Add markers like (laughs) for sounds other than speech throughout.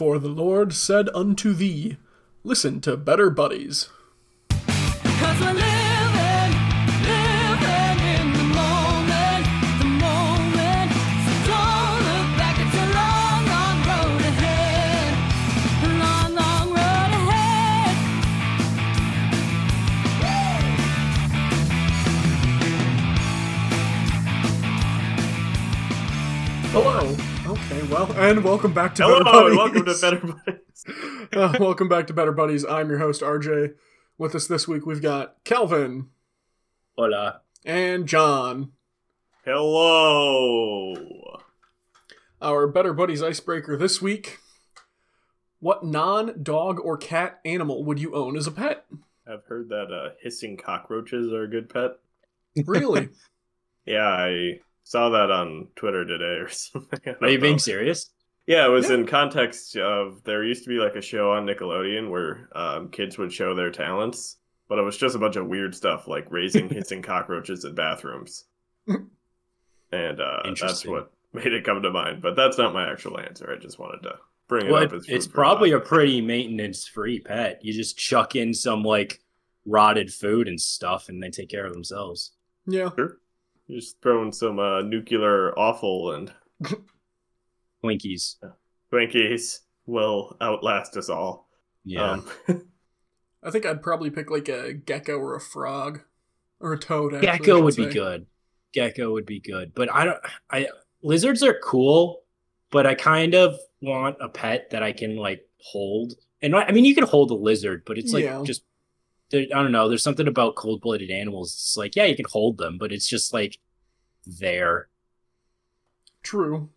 For the Lord said unto thee, Listen to Better Buddies. Well, and welcome back to Hello, Better Buddies. and welcome to Better (laughs) Buddies. Uh, welcome back to Better Buddies. I'm your host, RJ. With us this week, we've got Calvin Hola. and John. Hello. Our Better Buddies icebreaker this week. What non dog or cat animal would you own as a pet? I've heard that uh, hissing cockroaches are a good pet. Really? (laughs) Yeah, I saw that on Twitter today or (laughs) something. Are don't you being serious? Yeah, it was Yeah. in context of there used to be like a show on Nickelodeon where um, kids would show their talents, but it was just a bunch of weird stuff like raising (laughs) hissing cockroaches in bathrooms. (laughs) and uh, that's what made it come to mind. But that's not my actual answer. I just wanted to bring it Well, up as it's probably a pretty maintenance free pet. You just chuck in some like rotted food and stuff and they take care of themselves. yeah. Sure. You're just throwing some uh, nuclear offal and (laughs) Twinkies. Twinkies will outlast us all. Yeah. Um, (laughs) I think I'd probably pick like a gecko or a frog. Or a toad, actually, Gecko should would be good. Gecko would be good. But I don't I lizards are cool, but I kind of want a pet that I can like hold. And I I mean you can hold a lizard, but it's like Yeah. just there, I don't know, there's something about cold-blooded animals. It's like, yeah, you can hold them, but it's just like there. True.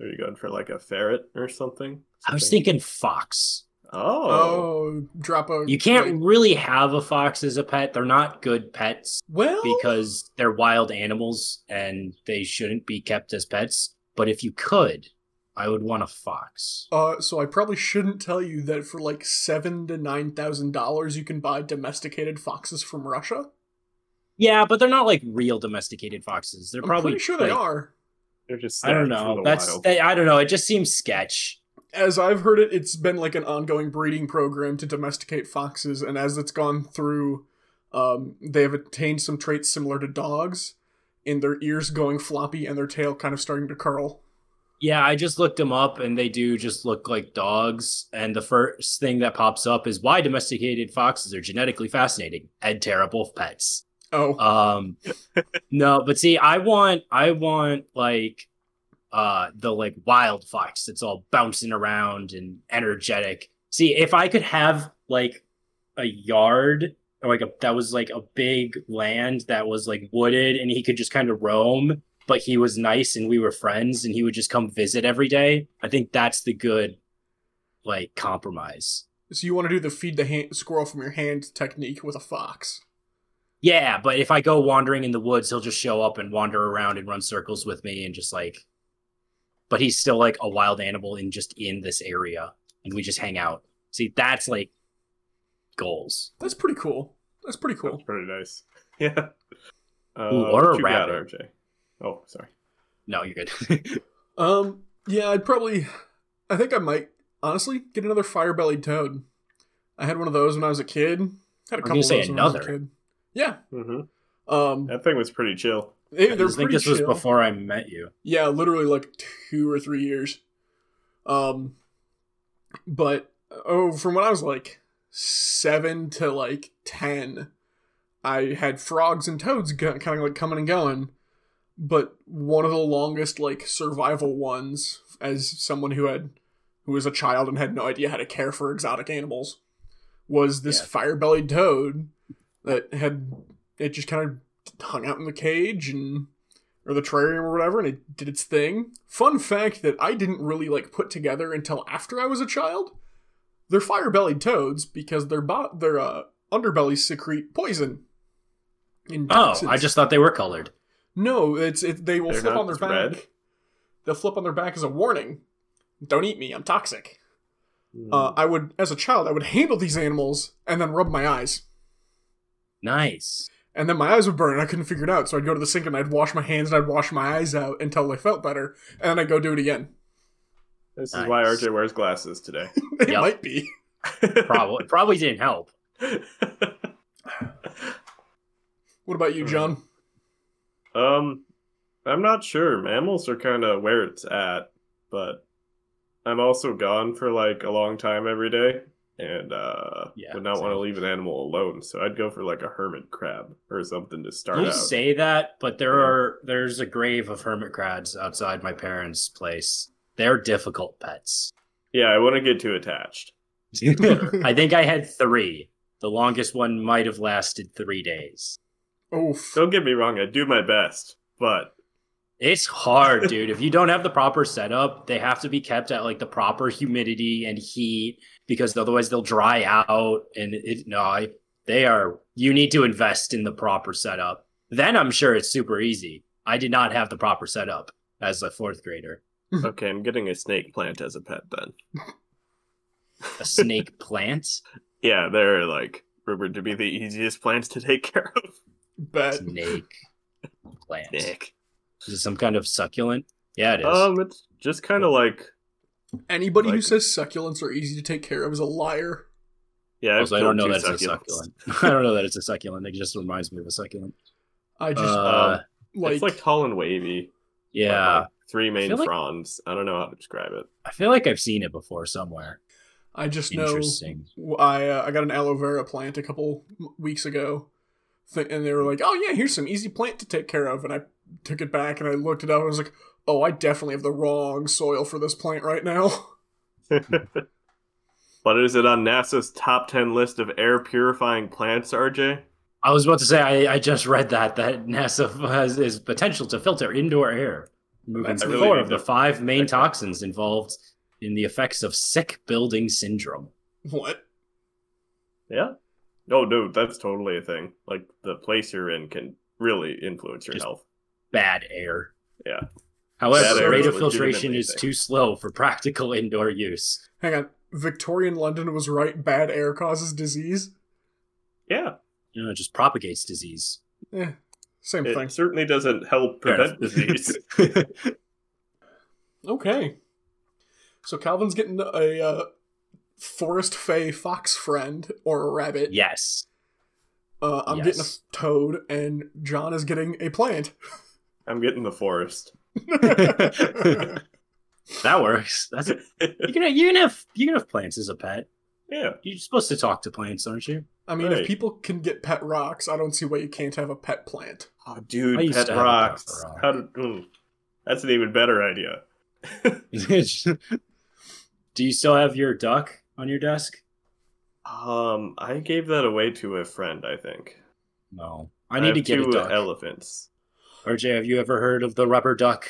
are you going for like a ferret or something? I was thinking fox. Oh, Oh, drop a. You can't like- really have a fox as a pet. They're not good pets well, because they're wild animals and they shouldn't be kept as pets. But if you could, I would want a fox. Uh, so I probably shouldn't tell you that for like seven to nine thousand dollars, you can buy domesticated foxes from Russia. Yeah, but they're not like real domesticated foxes. They're I'm probably pretty sure they are. they're just. I don't know. That's they, I don't know. It just seems sketch. As I've heard it, it's been like an ongoing breeding program to domesticate foxes, and as it's gone through, um, they have attained some traits similar to dogs, in their ears going floppy and their tail kind of starting to curl. Yeah, I just looked them up and they do just look like dogs. And the first thing that pops up is why domesticated foxes are genetically fascinating and terrible pets. Oh, Um (laughs) no, but see, I want I want like uh the like wild fox that's all bouncing around and energetic. See, if I could have like a yard or like a that was like a big land that was like wooded and he could just kind of roam, but he was nice and we were friends and he would just come visit every day. I think that's the good like compromise. so you want to do the feed the hand, squirrel from your hand technique with a fox? Yeah, but if I go wandering in the woods, he'll just show up and wander around and run circles with me and just like but he's still like a wild animal in just in this area and we just hang out. See, that's like goals. That's pretty cool. That's pretty cool. That's pretty nice. (laughs) Yeah. Uh, Ooh, or a what you got, rabbit. RJ? Oh, sorry. No, you're good. (laughs) Um, yeah, I'd probably, I think I might honestly get another fire-bellied toad. I had one of those when I was a kid. Had a I was couple of say those when I was a another. kid. Yeah. hmm Um, That thing was pretty chill. they, I just think pretty this was before I met you. Yeah, literally like two or three years. Um, but oh, from when I was like seven to like ten, I had frogs and toads kind of like coming and going. But one of the longest like survival ones, as someone who had who was a child and had no idea how to care for exotic animals, was this Yeah. fire-bellied toad that had it just kind of hung out in the cage and or the terrarium or whatever, and it did its thing. Fun fact that I didn't really like put together until after I was a child. They're fire-bellied toads because their bo- their uh, underbellies secrete poison. Oh. I just thought they were colored. No, it's it. They will They're flip on their back. red? They'll flip on their back as a warning. Don't eat me. I'm toxic. Mm. Uh, I would, as a child, I would handle these animals and then rub my eyes. Nice. And then my eyes would burn and I couldn't figure it out. So I'd go to the sink and I'd wash my hands and I'd wash my eyes out until they felt better. And then I'd go do it again. This is why RJ wears glasses today. (laughs) it Yep. might be. Probably (laughs) probably didn't help. What about you, John? Um, I'm not sure. Mammals are kind of where it's at, but I'm also gone for like a long time every day, and uh, Yeah, would not want to leave an animal alone. So I'd go for like a hermit crab or something to start You out. say that, but there Yeah. are there's a grave of hermit crabs outside my parents' place. They're difficult pets. yeah, I wouldn't get too attached. (laughs) I think I had three. The longest one might have lasted three days. Oof. Don't get me wrong, I do my best, but It's hard, dude. if you don't have the proper setup, they have to be kept at like the proper humidity and heat because otherwise they'll dry out. And it no, I, they are. You need to invest in the proper setup. Then I'm sure it's super easy. I did not have the proper setup as a fourth grader. (laughs) okay, I'm getting a snake plant as a pet then. A snake plant, (laughs) Yeah, they're like rumored to be the easiest plants to take care of. Bet. snake plant. Nick. Is it some kind of succulent? Yeah, it is. Um, it's just kind of like Anybody who says succulents are easy to take care of is a liar. yeah. I've also, I don't know two that it's a succulent. (laughs) I don't know that it's a succulent. It just reminds me of a succulent. I just Uh, like, it's like tall and wavy. yeah, like, three main feel like- fronds. I don't know how to describe it. I feel like I've seen it before somewhere. I just know I uh, I got an aloe vera plant a couple weeks ago, Th- and they were like, "Oh yeah, here's some easy plant to take care of," and I took it back and I looked it up. and I was like, "Oh, I definitely have the wrong soil for this plant right now." (laughs) but is it on NASA's top ten list of air purifying plants, RJ? I was about to say I, I just read that that NASA has is potential to filter indoor air, moving I to really four of the five main toxins involved in the effects of sick building syndrome. what? Yeah. No, dude, that's totally a thing. Like the place you're in can really influence your Just- health. Bad air. Yeah. However, Bad air rate of filtration is thing. too slow for practical indoor use. Hang on, Victorian London was right. Bad air causes disease. Yeah. You know, it just propagates disease. Yeah. same It thing. certainly doesn't help prevent disease. (laughs) Okay. So Calvin's getting a uh, forest fey fox friend or a rabbit. yes. Uh, I'm getting a toad, and John is getting a plant. (laughs) I'm getting the forest. (laughs) that works. That's you can you can have you can have plants as a pet. Yeah. You're supposed to talk to plants, aren't you? I mean, Right. if people can get pet rocks, I don't see why you can't have a pet plant. Oh, dude, used pet to have a rocks. pet rock. How did, mm, that's an even better idea. (laughs) Do you still have your duck on your desk? Um, I gave that away to a friend. I think. No. I need to have get a two duck. elephants. RJ, have you ever heard of the rubber duck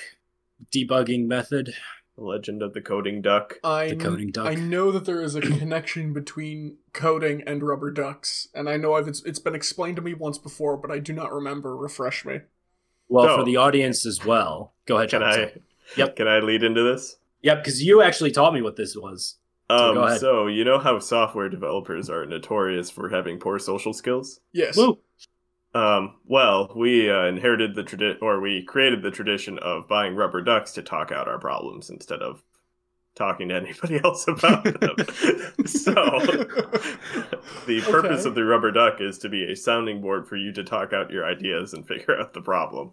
debugging method? The Legend of the Coding Duck. I The coding duck. I know that there is a connection between coding and rubber ducks, and I know I've, it's, it's been explained to me once before, but I do not remember. Refresh me. Well, So- for the audience as well. Go ahead, Can John. I? Yep. Can I lead into this? Yep, because you actually taught me what this was. So Um, go ahead. so you know how software developers are notorious for having poor social skills. Yes. Woo! Um, well, we uh, inherited the tradition, or we created the tradition of buying rubber ducks to talk out our problems instead of talking to anybody (laughs) else about them. (laughs) so, the purpose Okay. of the rubber duck is to be a sounding board for you to talk out your ideas and figure out the problem.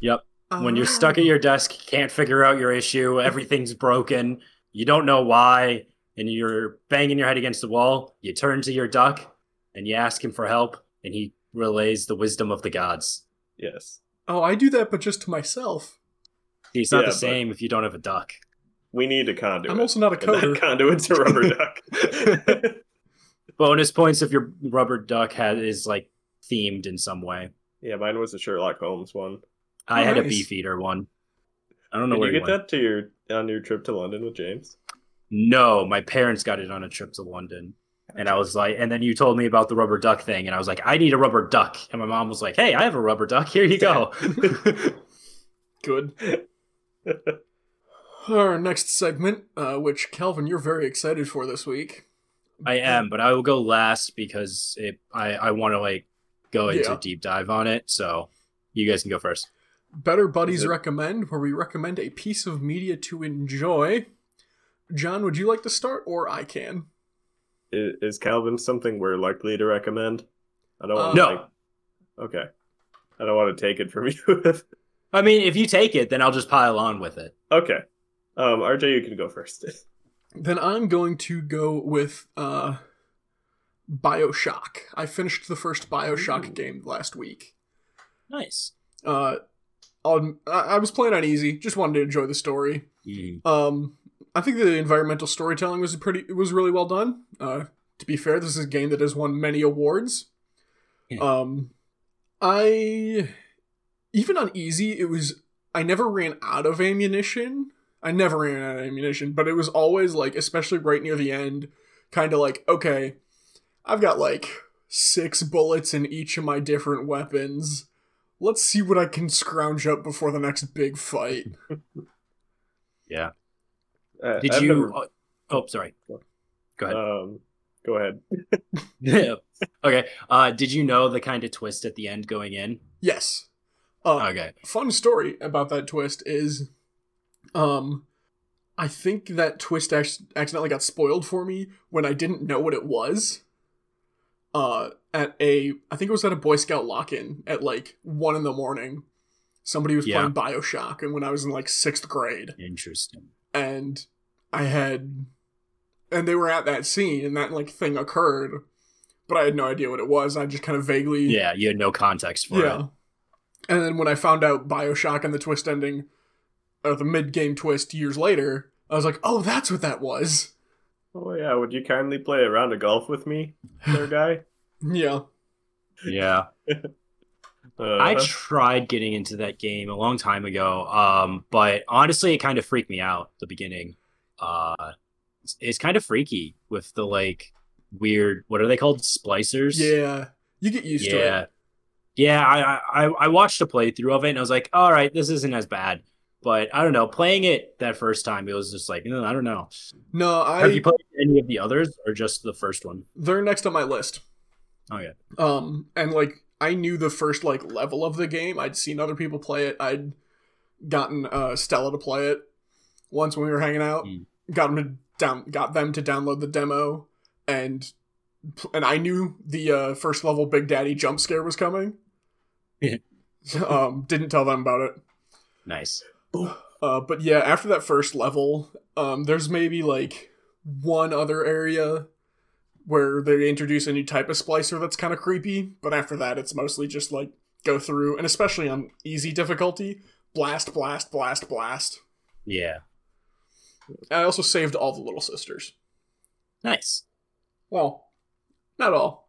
Yep. When you're stuck Ah. at your desk, can't figure out your issue, everything's broken, you don't know why, and you're banging your head against the wall, you turn to your duck and you ask him for help, and he relays the wisdom of the gods. Yes, Oh, I do that, but just to myself. See, It's not Yeah, the same if you don't have a duck. we need a conduit. I'm also not a and that coder. conduit's a rubber (laughs) duck. (laughs) Bonus points if your rubber duck has is like themed in some way. yeah, mine was a Sherlock Holmes one. I Oh, had a nice. beef eater one. I don't know Did where you get went. that to your on your trip to London with James? No, my parents got it on a trip to London. And I was like, and then you told me about the rubber duck thing, and I was like, I need a rubber duck. And my mom was like, Hey, I have a rubber duck. Here you go. (laughs) Good. (laughs) Our next segment, uh, which Calvin, you're very excited for this week. I am, but I will go last because it, I I want to like go into Yeah. deep dive on it. So you guys can go first. Better Buddies Recommend, where we recommend a piece of media to enjoy. John, would you like to start, or I can? Is, is Calvin something we're likely to recommend? I don't want Uh, to. No. okay. I don't want to take it from (laughs) you. I mean, if you take it, then I'll just pile on with it. okay. Um, RJ, you can go first. (laughs) Then I'm going to go with uh, Bioshock. I finished the first Bioshock Ooh. game last week. Nice. Uh, on I I was playing on easy, just wanted to enjoy the story. Mm. Um, I think the environmental storytelling was pretty. It was really well done. Uh, to be fair, this is a game that has won many awards. Yeah. Um, I even on easy, it was. I never ran out of ammunition. I never ran out of ammunition, but it was always like, especially right near the end, kind of like, okay, I've got like six bullets in each of my different weapons. Let's see what I can scrounge up before the next big fight. (laughs) Yeah. Uh, Did I've you? never- oh, oh, sorry. Go ahead. um, go ahead. (laughs) (laughs) okay. Uh, did you know the kind of twist at the end going in? Yes. Uh, Okay. fun story about that twist is um i think that twist ac- accidentally got spoiled for me when i didn't know what it was uh at a i think it was at a boy scout lock-in at like one in the morning somebody was Yeah. playing bioshock and when i was in like sixth grade Interesting. and i had and they were at that scene and that like thing occurred but i had no idea what it was i just kind of vaguely Yeah, you had no context for yeah. it. And then when I found out Bioshock and the twist ending, or the mid game twist years later, I was like, oh, that's what that was. Oh yeah, would you kindly play a round of golf with me, there, (laughs) guy? Yeah. Yeah. (laughs) Uh, I tried getting into that game a long time ago, um, but honestly, it kind of freaked me out at the beginning. Uh, it's, it's kind of freaky with the like weird. What are they called? Splicers. Yeah. You get used to yeah, it. yeah. I, I I watched a playthrough of it and I was like, all right, this isn't as bad. But I don't know. Playing it that first time, it was just like, "Mm, I don't know. No, Have you I played any of the others or just the first one? they're next on my list. Oh yeah. Um, and like I knew the first like level of the game. I'd seen other people play it. I'd gotten uh Stella to play it once when we were hanging out. Mm. Got them to down got them to download the demo and and I knew the uh, first level Big Daddy jump scare was coming. Yeah. (laughs) um, didn't tell them about it. Nice. (sighs) Uh, but yeah, after that first level, um, there's maybe like one other area where they introduce a new type of splicer that's kind of creepy. But after that, it's mostly just like go through, and especially on easy difficulty, blast, blast, blast, blast. Yeah. I also saved all the little sisters. Nice. Well, not all,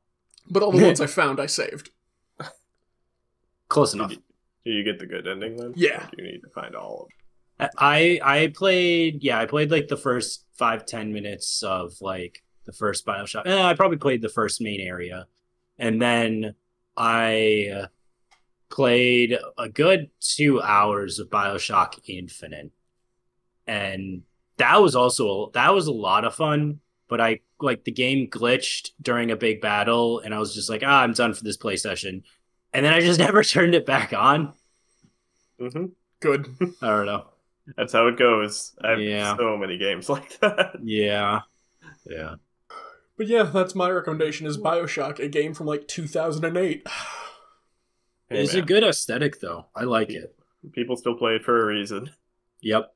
but all the ones (laughs) I found, I saved. Close enough. Did you get the good ending then? Yeah. Or do you need to find all of them? I I played yeah I played like the first five ten minutes of like the first Bioshock. Eh, I probably played the first main area, and then I uh, played a good two hours of Bioshock Infinite, and that was also that was a lot of fun. But I like the game glitched during a big battle, and I was just like, ah, I'm done for this play session, and then I just (laughs) never turned it back on. hmm Good. (laughs) I don't know. That's how it goes. I have Yeah. so many games (laughs) like that. Yeah, yeah. But yeah, that's my recommendation is Bioshock, a game from like 2008. (sighs) Hey, it's man, a good aesthetic, though. I like it. People still play it for a reason. Yep.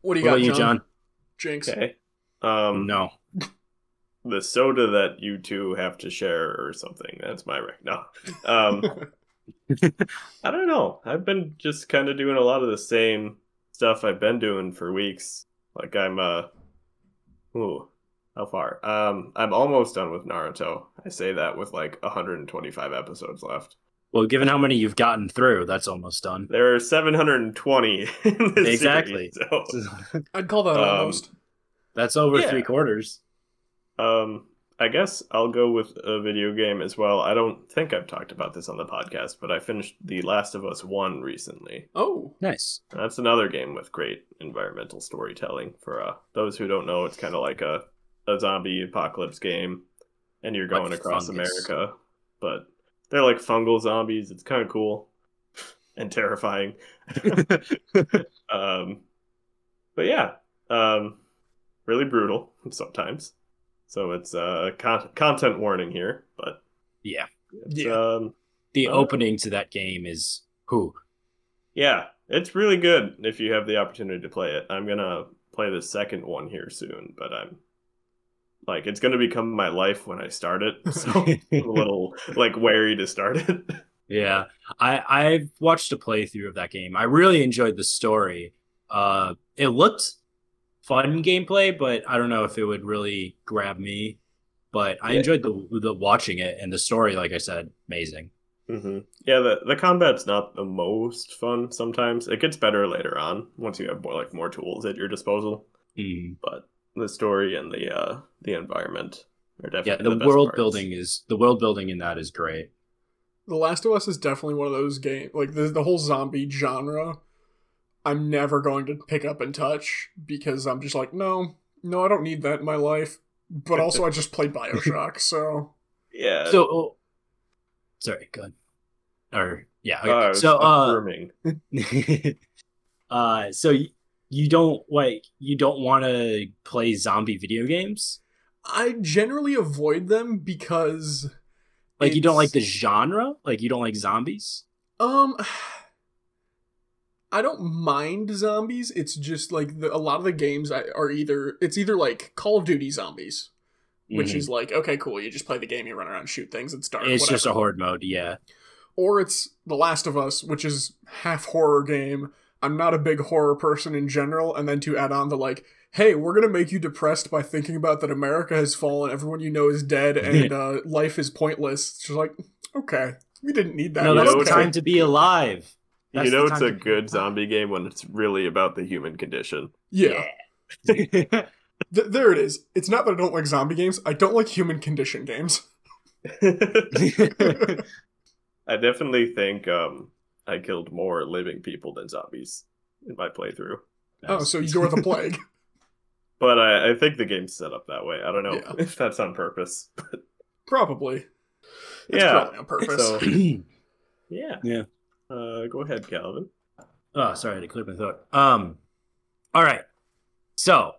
What do What you about got, you, John? John? Jinx. Okay. Um, No. The soda that you two have to share or something. That's my rec. No. Um, (laughs) I don't know. I've been just kind of doing a lot of the same stuff I've been doing for weeks. Like I'm uh ooh, how far? Um I'm almost done with Naruto. I say that with like 125 episodes left. Well, given how many you've gotten through, that's almost done. There are 720 (laughs) in this Exactly. series, so (laughs) I'd call that Um, almost. that's over Yeah. three quarters. Um, I guess I'll go with a video game as well. I don't think I've talked about this on the podcast, but I finished The Last of Us 1 recently. Oh, Nice. That's another game with great environmental storytelling. For uh, those who don't know, it's kind of like a, a zombie apocalypse game, and you're Like going across fungus. America. But they're like fungal zombies. It's kind of cool (laughs) and terrifying. (laughs) (laughs) um, but yeah, um, really brutal sometimes. So it's uh con- content warning here, but Yeah. it's, Yeah. um The Uh, opening to that game is who? yeah, it's really good if you have the opportunity to play it. I'm gonna play the second one here soon, but I'm like it's gonna become my life when I start it, so I'm a (laughs) little like wary to start it. Yeah, I I've watched a playthrough of that game. I really enjoyed the story. Uh, it looked fun gameplay, but I don't know if it would really grab me. But I Yeah. enjoyed the the watching it and the story. Like I said, amazing. hmm Yeah, the the combat's not the most fun sometimes. It gets better later on once you have more like more tools at your disposal. Mm. But the story and the uh the environment are definitely Yeah, the, best world parts. building is the world building in that is great. The Last of Us is definitely one of those games, like the, the whole zombie genre. I'm never going to pick up and touch because I'm just like, no, no, I don't need that in my life. But also, I just played Bioshock, (laughs) so Yeah. So, oh, sorry, go ahead. Or yeah, okay. uh, so (laughs) uh, uh, so y- you don't like you don't want to play zombie video games? I generally avoid them because Like you don't like the genre? Like you don't like zombies? Um, I don't mind zombies. It's just like the, a lot of the games are either it's either like Call of Duty zombies, which Mhm. is like okay, cool, you just play the game, you run around, shoot things, it's dark. it's just a horde mode, yeah. Or it's The Last of Us, which is half horror game. I'm not a big horror person in general, and then to add on the like, hey, we're gonna make you depressed by thinking about that America has fallen, everyone you know is dead, (laughs) and uh, life is pointless. It's just like, okay, we didn't need that. no, that's the okay. time to be alive. You know it's a good zombie game when it's really about the human condition. Yeah. Yeah. (laughs) Th- there it is. It's not that I don't like zombie games. I don't like human condition games. (laughs) (laughs) I definitely think um I killed more living people than zombies in my playthrough. Oh, so you're the plague. But I, I think the game's set up that way. I don't know Yeah. if that's on purpose. Probably. It's yeah. probably on purpose. So (clears throat) (clears throat) yeah. Yeah. Uh, go ahead, Calvin. Oh, sorry, I had to clear my throat. Um, all right. So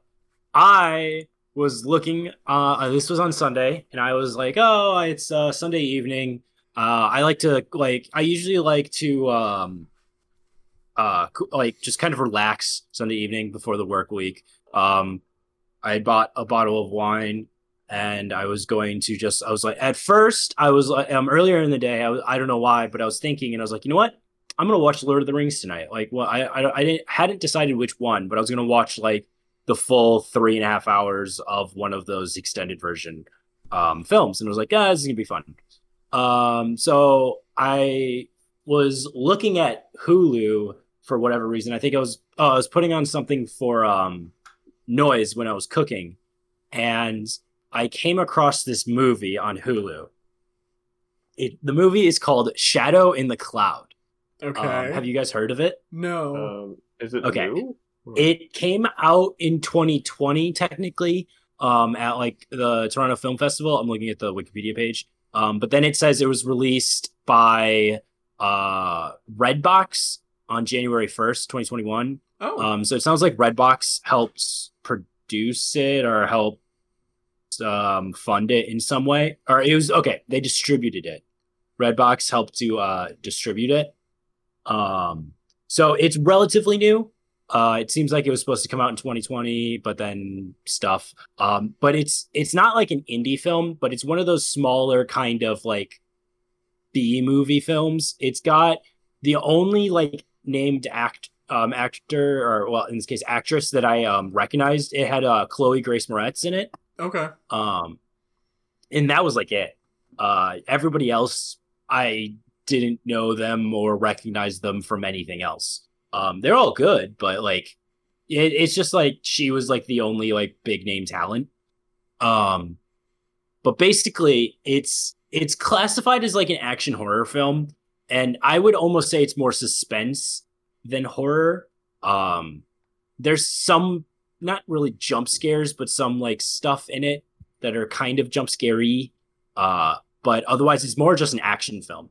I was looking. Uh, this was on Sunday, and I was like, "Oh, it's uh, Sunday evening. Uh, I like to like. I usually like to um, uh, like just kind of relax Sunday evening before the work week. Um, I bought a bottle of wine." And I was going to just, I was like, at first, I was like, um, earlier in the day, I, was, I don't know why, but I was thinking, and I was like, you know what? I'm gonna watch Lord of the Rings tonight. Like, well, I I, I didn't hadn't decided which one, but I was gonna watch like the full three and a half hours of one of those extended version um, films, and I was like, ah, this is gonna be fun. Um, so I was looking at Hulu for whatever reason. I think I was oh, I was putting on something for um, noise when I was cooking, and I came across this movie on Hulu. It the movie is called Shadow in the Cloud. okay. Um, have you guys heard of it? no. Um, is it Okay. new? It came out in 2020, technically, um, at like the Toronto Film Festival. I'm looking at the Wikipedia page. Um, but then it says it was released by uh, Redbox on January 1st, 2021. oh. Um, so it sounds like Redbox helps produce it or help um, fund it in some way. Or it was okay. They distributed it. Redbox helped to uh, distribute it. Um, so it's relatively new. Uh, it seems like it was supposed to come out in 2020, but then stuff. Um, but it's it's not like an indie film, but it's one of those smaller kind of like B movie films. It's got the only like named act um actor or well in this case actress that I um recognized. It had uh Chloe Grace Moretz in it. Okay. Um and that was like it. Uh everybody else I didn't know them or recognize them from anything else. Um they're all good, but like it, it's just like she was like the only like big name talent. Um but basically it's it's classified as like an action horror film and I would almost say it's more suspense than horror. Um there's some not really jump scares, but some like stuff in it that are kind of jump scary. Uh, but otherwise, it's more just an action film.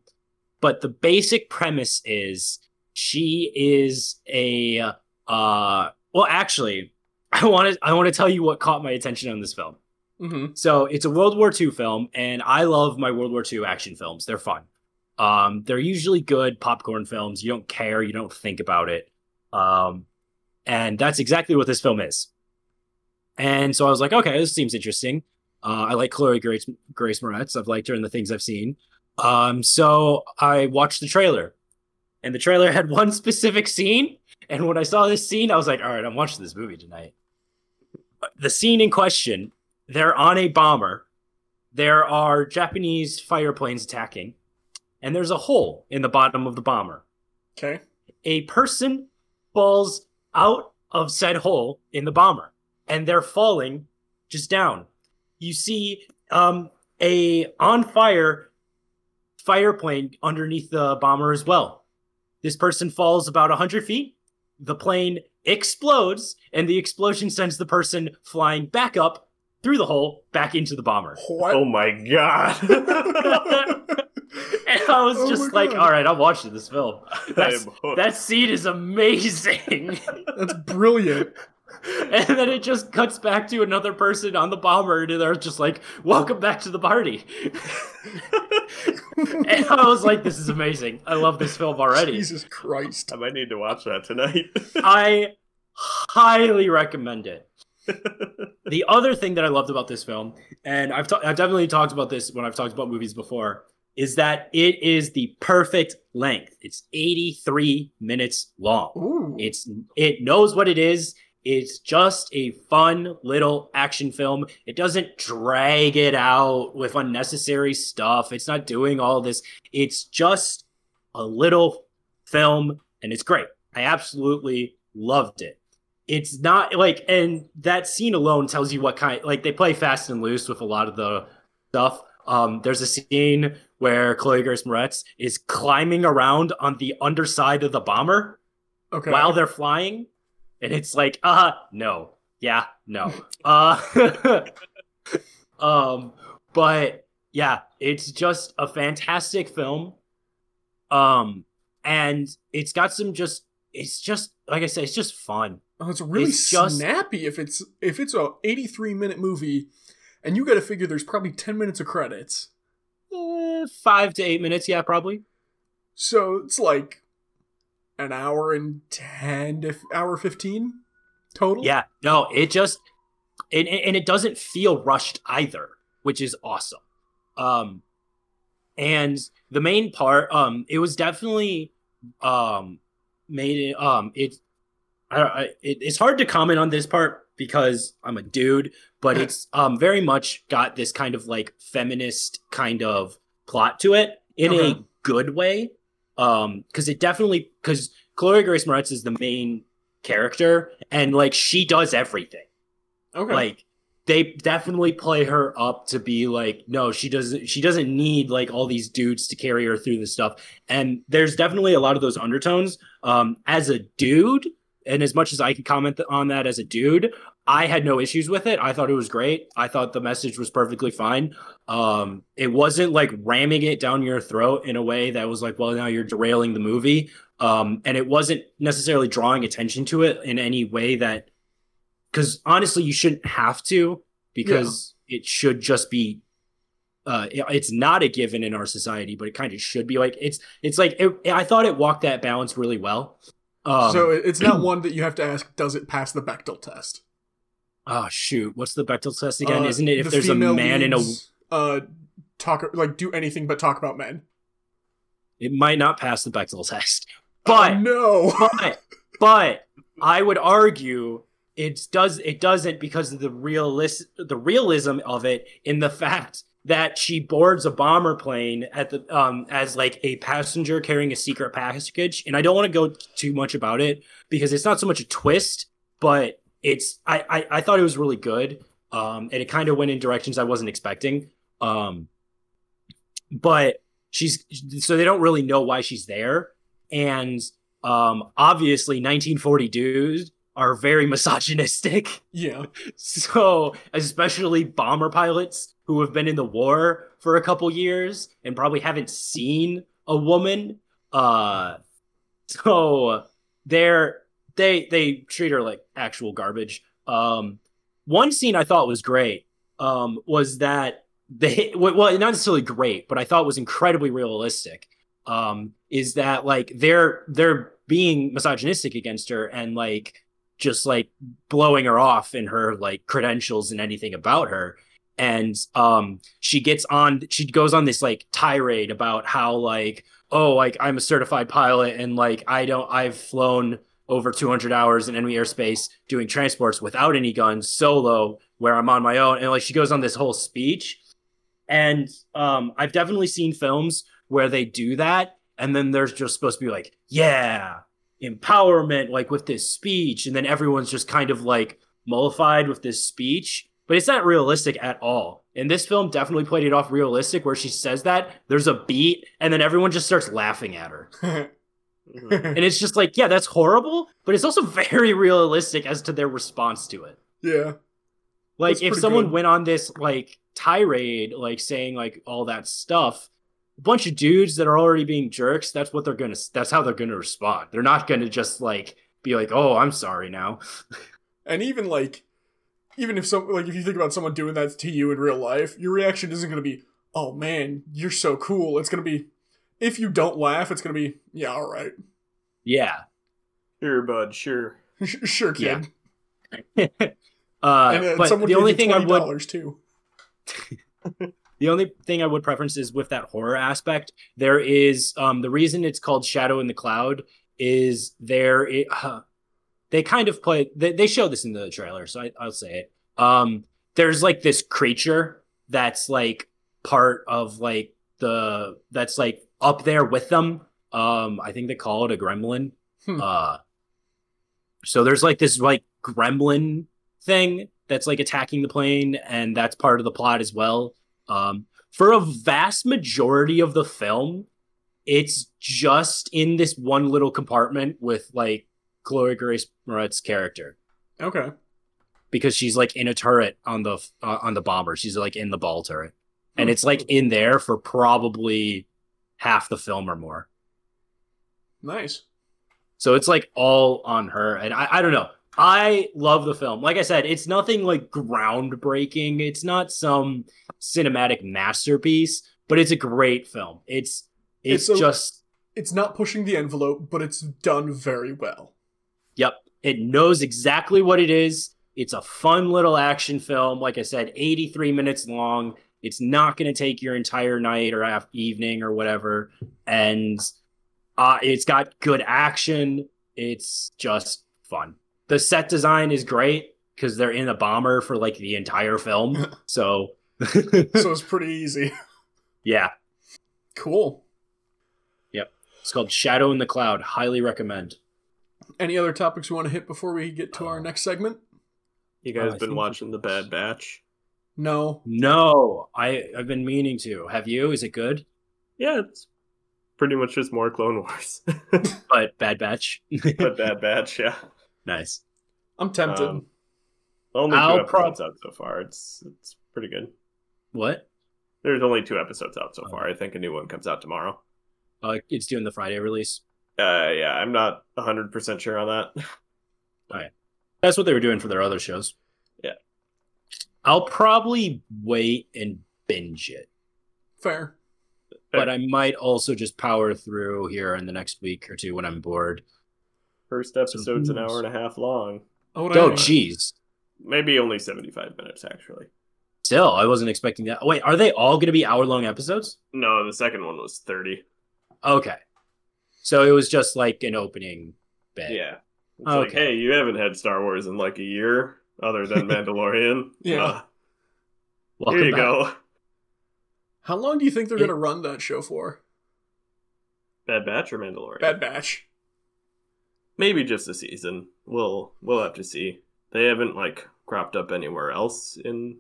But the basic premise is she is a uh, well, actually, (laughs) I want to I want to tell you what caught my attention on this film. Mm-hmm. So it's a World War II film, and I love my World War II action films. They're fun. Um, they're usually good popcorn films. You don't care, you don't think about it. Um, and that's exactly what this film is. And so I was like, okay, this seems interesting. Uh, I like Chloe Grace, Grace Moretz. I've liked her in the things I've seen. Um, so I watched the trailer, and the trailer (laughs) had one specific scene. And when I saw this scene, I was like, all right, I'm watching this movie tonight. The scene in question they're on a bomber. There are Japanese fire planes attacking, and there's a hole in the bottom of the bomber. Okay. A person falls out of said hole in the bomber, and they're falling just down. You see um, a on fire fire plane underneath the bomber as well. This person falls about 100 feet. The plane explodes, and the explosion sends the person flying back up through the hole back into the bomber. What? Oh my god. (laughs) (laughs) (laughs) And I was Oh just like, God. all right, I'm watching this film. (laughs) That's, that scene is amazing. (laughs) That's brilliant. and then it just cuts back to another person on the bomber, and they're just like, welcome back to the party. and I was like, this is amazing. I love this film already. Jesus Christ. I might need to watch that tonight. I highly recommend it. the other thing that I loved about this film, and I've, ta- I've definitely talked about this when I've talked about movies before, is that it is the perfect length. It's 83 minutes long. Ooh. It's it knows what it is. It's just a fun little action film. It doesn't drag it out with unnecessary stuff. It's not doing all this. It's just a little film and it's great. I absolutely loved it. It's not like and that scene alone tells you what kind like they play fast and loose with a lot of the stuff. Um, there's a scene where Chloe Grace Moretz is climbing around on the underside of the bomber okay. while they're flying. And it's like uh no. Yeah no. Uh (laughs) um but yeah it's just a fantastic film. Um and it's got some just it's just like i said it's just fun. Oh, it's really It's just- snappy if it's if it's a 83 minute movie and you got to figure there's probably 10 minutes of credits. Eh, five to eight minutes yeah probably So it's like an hour and 10 to f- hour 15 total. yeah no it just and, and it doesn't feel rushed either which is awesome um and the main part um it was definitely um made it um it I, I it, it's hard to comment on this part because i'm a dude but (laughs) it's um very much got this kind of like feminist kind of plot to it in a good way. Um because it definitely because chloe grace moretz is the main character and like she does everything. Okay. like they definitely play her up to be like no she doesn't she doesn't need like all these dudes to carry her through this stuff. And there's definitely a lot of those undertones. Um as a dude and as much as i can comment on that as a dude i had no issues with it. I thought it was great. I thought the message was perfectly fine. Um it wasn't like ramming it down your throat in a way that was like well now you're derailing the movie. Um and it wasn't necessarily drawing attention to it in any way that because honestly you shouldn't have to because it should just be uh it- it's not a given in our society but it kind of should be. Like it's it's like it, i thought it walked that balance really well. Um so it's not (clears throat) one that you have to ask does it pass the Bechdel test? Oh shoot what's the Bechdel test again Uh, isn't it if the there's a man in a uh talk like do anything but talk about men. it might not pass the Bechdel test (laughs) Oh, but no. but but I would argue it does it doesn't because of the realis the realism of it in the fact that she boards a bomber plane at the um as like a passenger carrying a secret package and I don't want to go too much about it because it's not so much a twist but it's I I, I thought it was really good um and it kind of went in directions I wasn't expecting um but she's so they don't really know why she's there and um obviously 1940 dudes are very (laughs) misogynistic yeah. so especially bomber pilots who have been in the war for a couple years and probably haven't seen a woman uh so they're they they treat her like actual garbage Um, one scene I thought was great um, was that they well not necessarily great, but I thought was incredibly realistic. Um, is that like they're they're being misogynistic against her and like just like blowing her off in her like credentials and anything about her and um she gets on she goes on this like tirade about how like oh like i'm a certified pilot and like i don't i've flown over 200 hours in enemy airspace doing transports without any guns solo where i'm on my own. And like she goes on this whole speech. And um i've definitely seen films where they do that. And then there's just supposed to be like yeah empowerment like with this speech. And then everyone's just kind of like mollified with this speech. But it's not realistic at all. And this film definitely played it off realistic where she says that there's a beat and then everyone just starts laughing at her (laughs) Mhm. and it's just like yeah that's horrible but it's also (laughs) very realistic as to their response to it yeah. like if someone good. went on this like tirade like saying like all that stuff a bunch of dudes that are already being jerks that's what they're gonna that's how they're gonna respond they're not gonna just like be like oh i'm sorry now (laughs) And even like, even if some like if you think about someone doing that to you in real life, your reaction isn't going to be, "Oh man, you're so cool." It's going to be, if you don't laugh, it's going to be, "Yeah, all right, yeah Sure, bud. Sure. sure, kid." Yeah. (laughs) uh and uh, but the only thing i would dollars too. (laughs) the only thing i would preference is with that horror aspect there is um the reason it's called shadow in the cloud is there it, uh, they kind of play they, they show this in the trailer so I, i'll say it um there's like this creature that's like part of like the that's like up there with them um i think they call it a gremlin Hmm. uh so there's like this like gremlin thing that's like attacking the plane and that's part of the plot as well um for a vast majority of the film it's just in this one little compartment with like chloe grace moretz's character Okay. because she's like in a turret on the uh, on the bomber she's like in the ball turret and Hmm. it's like in there for probably half the film or more Nice. So it's like all on her. And I, I don't know. I love the film. Like I said, it's nothing like groundbreaking. It's not some cinematic masterpiece, but it's a great film. It's it's, It's a- just It's not pushing the envelope, but it's done very well. yep. It knows exactly what it is. It's a fun little action film. Like I said, 83 minutes long. It's not going to take your entire night or af- evening or whatever. And uh, it's got good action. It's just fun. The set design is great because they're in a bomber for like the entire film. (laughs) So, so it's pretty easy. yeah, Cool. Yep. It's called Shadow in the Cloud. Highly recommend. Any other topics we want to hit before we get to our Uh, next segment? You guys I been watching The Bad Batch? No. No, I I've been meaning to. Have you? Is it good? Yeah, it's pretty much just more Clone Wars. (laughs) But Bad Batch. but Bad Batch, yeah. nice. I'm tempted. Um, Only 2 I'll prob- episodes out so far. It's it's pretty good. What? There's only two episodes out so Oh. far. I think a new one comes out tomorrow. Uh, it's doing the Friday release. Uh, yeah, I'm not 100% sure on that. All right, that's what they were doing for their other shows. Yeah. I'll probably wait and binge it, Fair. but I might also just power through here in the next week or two when I'm bored. First episode's an hour and a half long. Oh, what Oh, jeez. Maybe only 75 minutes, actually. Still, I wasn't expecting that. Wait, are they all going to be hour long episodes? No, the second one was 30. Okay. So it was just like an opening bit. Yeah. It's like, Okay. hey, you haven't had Star Wars in like a year other than (laughs) Mandalorian. Yeah. Uh, Welcome here you back. go. How long do you think they're It- going to run that show for? Bad Batch or Mandalorian? Bad Batch. Maybe just a season. We'll we'll have to see. They haven't like cropped up anywhere else in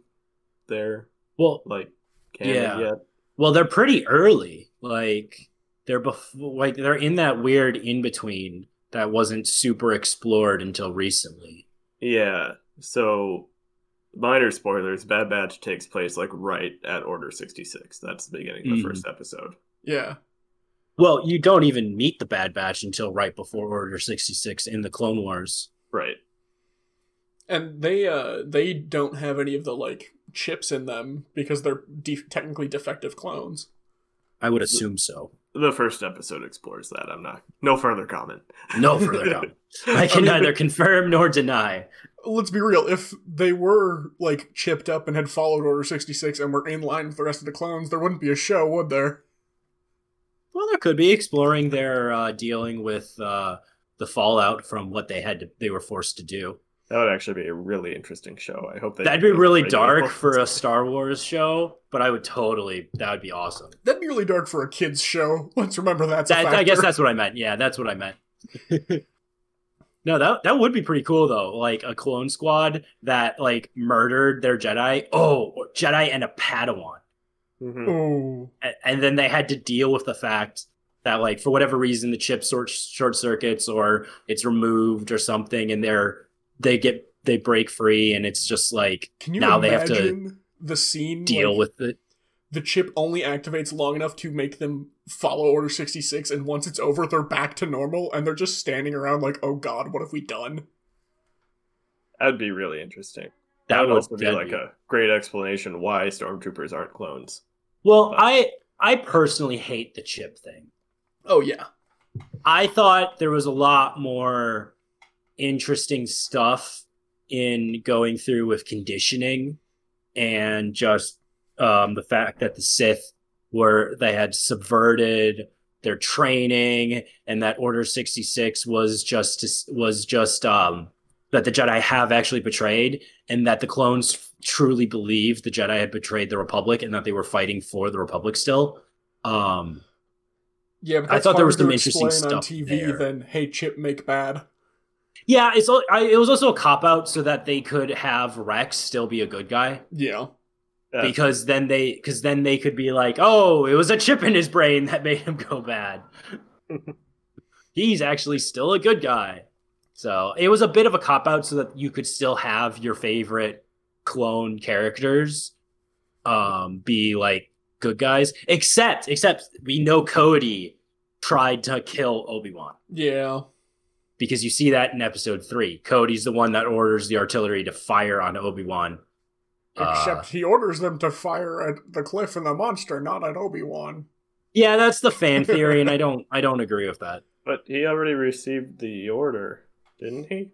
their Well, like canon Yeah. yet. well, they're pretty early. Like they're before, like they're in that weird in between that wasn't super explored until recently. Yeah. So minor spoilers, Bad Batch takes place like right at Order 66. That's the beginning of the Mhm. first episode. Yeah. Well, you don't even meet the Bad Batch until right before Order 66 in the Clone Wars. Right. And they uh they don't have any of the like chips in them because they're de- technically defective clones. I would assume so. The first episode explores that. I'm not. No further comment. No further (laughs) comment. I can I mean, neither confirm nor deny. Let's be real, if they were like chipped up and had followed Order 66 and were in line with the rest of the clones, there wouldn't be a show, would there? Well, there could be exploring their uh, dealing with uh, the fallout from what they had to, they were forced to do. That would actually be a really interesting show. I hope they That'd be really really dark well. (laughs) for a Star Wars show, but I would totally that would be awesome. That'd be really dark for a kids show. (laughs) Let's remember that's a That, I guess that's what I meant. Yeah, that's what I meant. (laughs) no, that that would be pretty cool though. Like a clone squad that like murdered their Jedi. Oh, Jedi and a Padawan. Mhm. Oh, and, and then they had to deal with the fact that like for whatever reason the chip short short circuits or it's removed or something and they're they get they break free and it's just like can you now they have imagine to the scene deal like, with it the chip only activates long enough to make them follow Order 66, and once it's over, they're back to normal, and they're just standing around like, oh god, what have we done? That'd be really interesting. that That would would also be like be- a great explanation why stormtroopers aren't clones. well i i personally hate the chip thing Oh yeah, i thought there was a lot more interesting stuff in going through with conditioning and just um, the fact that the Sith were they had subverted their training and that Order 66 was just was just um, that the Jedi have actually betrayed and that the clones truly believed the Jedi had betrayed the Republic and that they were fighting for the Republic still. Um, yeah. But I thought there was some interesting stuff on TV there. than hey, chip make bad. Yeah, it's I, it was also a cop out so that they could have Rex still be a good guy. Yeah, Yeah. because then they because then they could be like oh it was a chip in his brain that (laughs) made him go bad (laughs) he's actually still a good guy so it was a bit of a cop out so that you could still have your favorite clone characters um be like good guys except except we know cody tried to kill obi-wan yeah. Because you see that in episode three cody's the one that orders the artillery to fire on obi-wan Uh, Except he orders them to fire at the cliff and the monster, not at Obi Wan. Yeah, that's the fan theory, and I don't I don't agree with that. (laughs) But he already received the order, didn't he?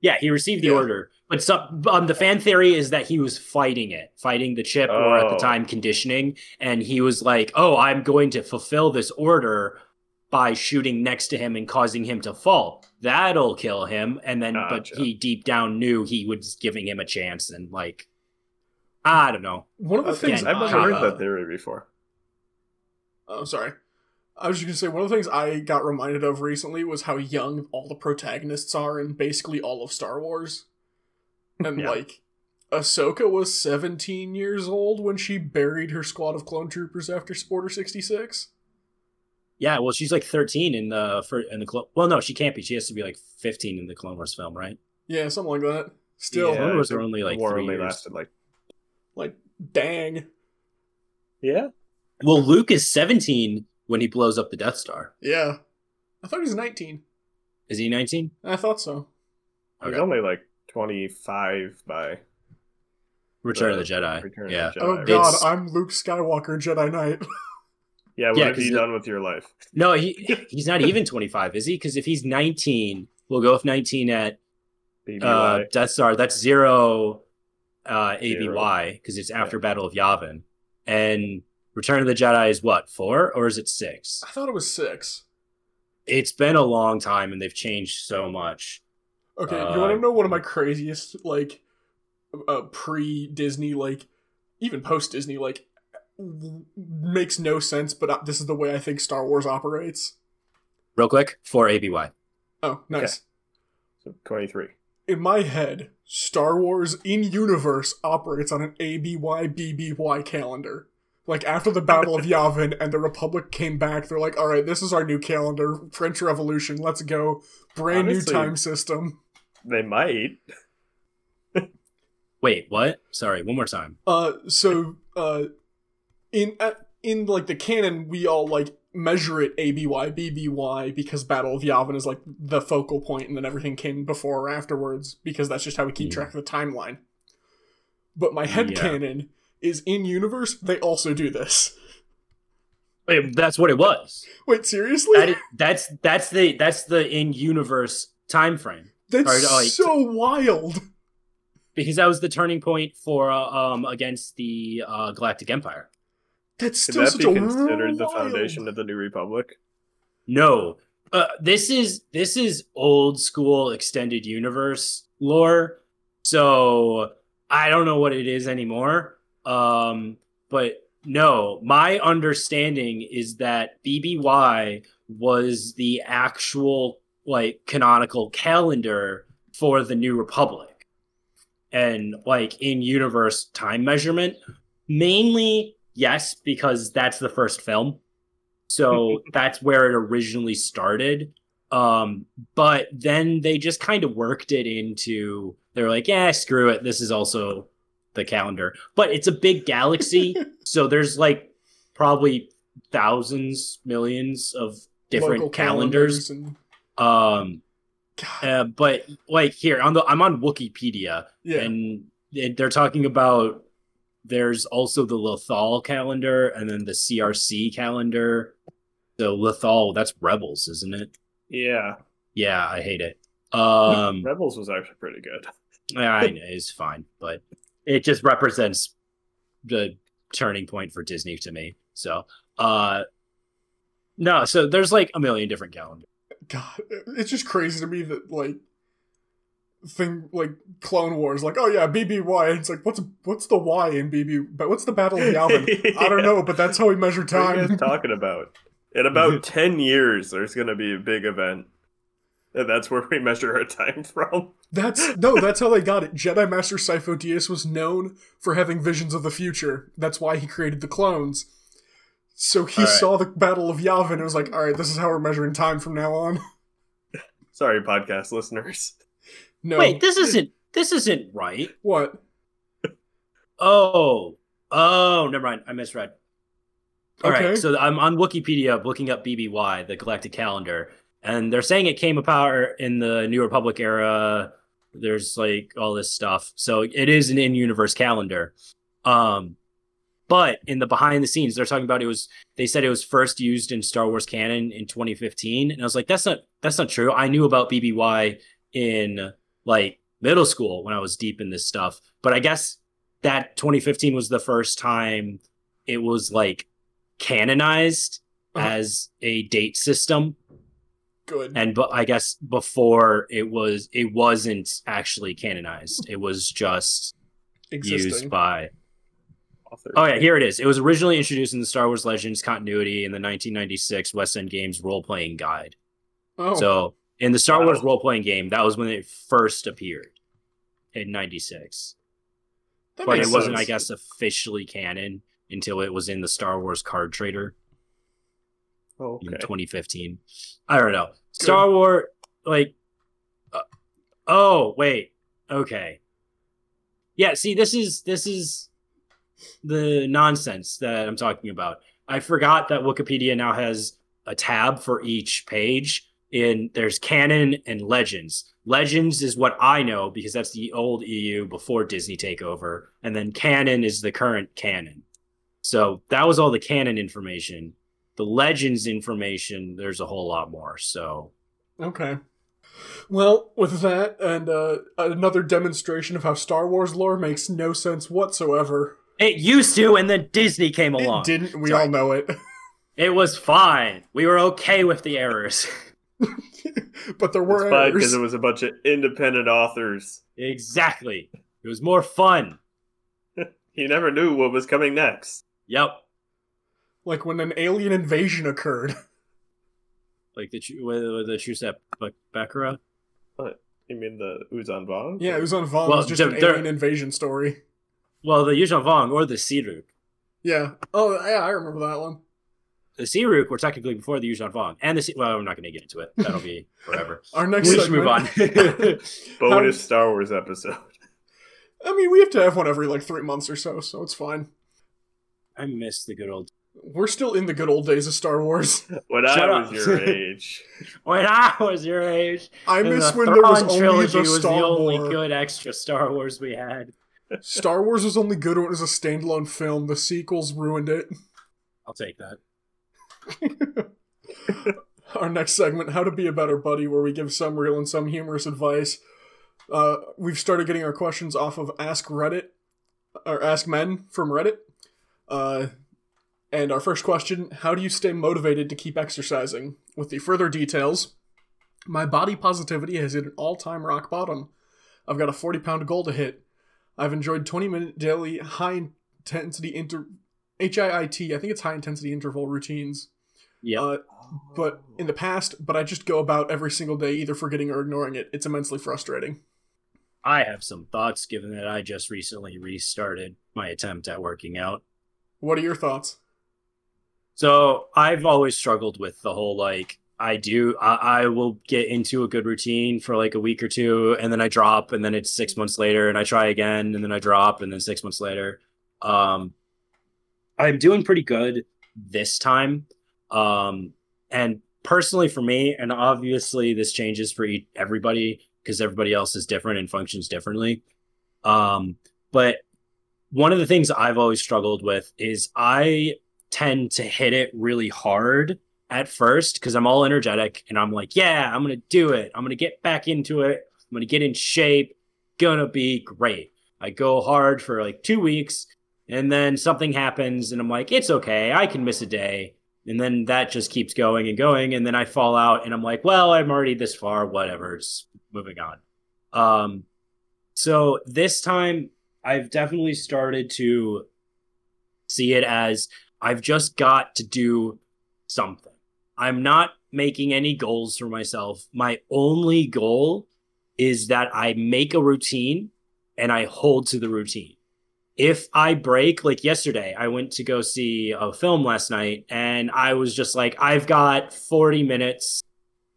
Yeah, he received the Yeah. order, but some um, the fan theory is that he was fighting it, fighting the chip, or at the Oh. time conditioning, and he was like, "Oh, I'm going to fulfill this order by shooting next to him and causing him to fall. That'll kill him." And then, but he deep down knew he was giving him a chance, and like, I don't know. One of the Okay, things I've never I, heard that theory before. Oh, I'm oh, sorry. I was just gonna say one of the things I got reminded of recently was how young all the protagonists are in basically all of Star Wars. And Yeah. like Ahsoka was 17 years old when she buried her squad of clone troopers after Order 66. Yeah, well, she's like 13 in the for in the clo- well, no, she can't be. She has to be like 15 in the Clone Wars film, right? Yeah, something like that. Still, Clone Wars are only, like, war three only years. lasted like like, dang. yeah. Well, Luke is 17 when he blows up the Death Star. Yeah. I thought he was 19. Is he 19? I thought so. He's only like twenty five by Return of The the Jedi. Return of yeah. the Jedi. Oh god, It's- I'm Luke Skywalker, Jedi Knight. (laughs) Yeah, what Yeah, have 'cause you done with your life? No, he (laughs) he's not even 25, is he? Because if he's 19, we'll go with 19 at uh, Death Star. That's zero uh, ABY because it's after Battle of Yavin. And Return of the Jedi is what four or is it six? I thought it was six. It's been a long time and they've changed so much. Okay, Uh, you want to know one of my craziest, like, uh, pre Disney, like, even post Disney, like, w- makes no sense, but uh, this is the way I think Star Wars operates. Real quick, for ABY. Oh, nice. so twenty three. In my head, Star Wars in universe operates on an ABY BBY calendar. Like, after the Battle of (laughs) Yavin and the Republic came back, they're like, alright, this is our new calendar, French Revolution, let's go. Brand Honestly- new time system. They might. Wait, what? Sorry, one more time. Uh, so uh, in uh, in like the canon, we all like measure it ABY, BBY because Battle of Yavin is like the focal point and then everything came before or afterwards because that's just how we keep Yeah. track of the timeline. But my head Yeah. canon is in universe, they also do this. Wait, that's what it was. Wait, seriously? That is, that's that's the that's the in universe time frame That's or, like, so wild. because that was the turning point for uh, um against the uh, Galactic Empire. That's Could still that such be a considered the foundation of the New Republic? No, uh, this is this is old school extended universe lore. So I don't know what it is anymore. Um, but no, my understanding is that BBY was the actual like canonical calendar for the New Republic, and like in universe time measurement, mainly yes because that's the first film. So (laughs) that's where it originally started. Um but then they just kind of worked it into they're like yeah screw it. This is also the calendar. But it's a big galaxy (laughs) so there's like probably thousands millions of different Local calendars, and um uh, but like here on the i'm on wikipedia yeah. and they're talking about there's also the Lethal calendar and then the CRC calendar. So Lethal, that's Rebels, isn't it? Yeah, Yeah, I hate it. Um, (laughs) Rebels was actually pretty good. I (laughs) know it's fine, but it just represents the turning point for Disney to me. So, uh, no, so there's like a million different calendars. God, it's just crazy to me that like thing like Clone Wars, like oh yeah, BBY. It's like what's what's the Y in BB? But what's the Battle of (laughs) Yavin? I don't know, but that's how we measure What are you time. guys talking about? In about (laughs) 10 years, there's going to be a big event. And that's where we measure our time (laughs) from. That's no, that's how they got it. Jedi Master Sifo Dyas was known for having visions of the future. That's why he created the clones. So he All right. saw the Battle of Yavin and was like, "All right, this is how we're measuring time from now on." Sorry, podcast listeners. No, Wait, this isn't this isn't right. what? Oh, oh, never mind. I misread. All right, Okay. so I'm on Wikipedia looking up BBY, the Galactic Calendar, and they're saying it came about in the New Republic era. There's like all this stuff, so it is an in-universe calendar. Um, but in the behind the scenes, they're talking about it was. They said it was first used in Star Wars canon in 2015, and I was like, that's not that's not true. I knew about BBY in like middle school when I was deep in this stuff, but I guess that 2015 was the first time it was like canonized Uh-huh. as a date system Good. and but i guess before it was it wasn't actually canonized it was just Existing. used by Author. oh yeah here it is it was originally introduced in the star wars legends continuity in the 1996 west end games role-playing guide oh, so in the star Wow. wars role-playing game that was when it first appeared in 96 that but it wasn't, I guess, officially canon until it was in the Star Wars card trader Oh, in 2015. I don't know. Star Wars, like, uh, oh wait, okay, yeah. See, this is this is the nonsense that I'm talking about. I forgot that Wikipedia now has a tab for each page. In there's canon and legends. Legends is what I know because that's the old EU before Disney takeover, and then canon is the current canon. So that was all the canon information. The legends information, there's a whole lot more. So Okay. Well, with that and uh, another demonstration of how Star Wars lore makes no sense whatsoever. it used to, and then Disney came along. It didn't. We Sorry. all know it. It was fine. We were okay with the errors. (laughs) but there were It's because errors. it was a bunch of independent authors. exactly. It was more fun. (laughs) You never knew what was coming next. Yep. Like when an alien invasion occurred. (laughs) Like the Chu- with, with the Truce at Bakura. What? You mean the Yuuzhan Vong? Yeah, it was on Vaughn. Well, was just an alien invasion story. Well, the Yuuzhan Vong or the Ssi-ruuk. Yeah. Oh, yeah, I remember that one. The Ssi-ruuk were technically before the Yuuzhan Vong. And the Si- well, I'm not going to get into it. That'll be (laughs) forever. Our next we should move on. (laughs) segment- Bonus How- Star Wars episode. I mean, we have to have one every like three months or so, so it's fine. I miss the good old. We're still in the good old days of Star Wars. (laughs) When Shut I was up. your age. When I was your age, I miss the when there was Thrawn only trilogy the was Star the only Wars. good extra Star Wars we had. Star Wars was only good when it was a standalone film. The sequels ruined it. I'll take that. (laughs) Our next segment, How to Be a Better Buddy, where we give some real and some humorous advice. Uh, we've started getting our questions off of Ask Reddit, or Ask Men from Reddit. Uh, and our first question How do you stay motivated to keep exercising? With the further details, my body positivity has hit an all time rock bottom. I've got a 40 pound goal to hit. I've enjoyed 20 minute daily high intensity inter. HIIT, I think it's high intensity interval routines. Yeah. Uh, but in the past, but I just go about every single day either forgetting or ignoring it. It's immensely frustrating. I have some thoughts given that I just recently restarted my attempt at working out. What are your thoughts? So I've always struggled with the whole like I do I, I will get into a good routine for like a week or two and then I drop and then it's six months later and I try again and then I drop and then six months later. Um I'm doing pretty good this time. Um and personally for me, and obviously this changes for everybody because everybody else is different and functions differently. Um, but one of the things I've always struggled with is I tend to hit it really hard at first because I'm all energetic and I'm like, yeah, I'm gonna do it. I'm gonna get back into it. I'm gonna get in shape. Gonna be great. I go hard for like two weeks and then something happens and I'm like, it's okay. I can miss a day. And then that just keeps going and going. And then I fall out and I'm like, well, I'm already this far, whatever. Moving on. Um, so this time I've definitely started to see it as I've just got to do something. I'm not making any goals for myself. My only goal is that I make a routine and I hold to the routine. If I break, like yesterday, I went to go see a film last night and I was just like, I've got 40 minutes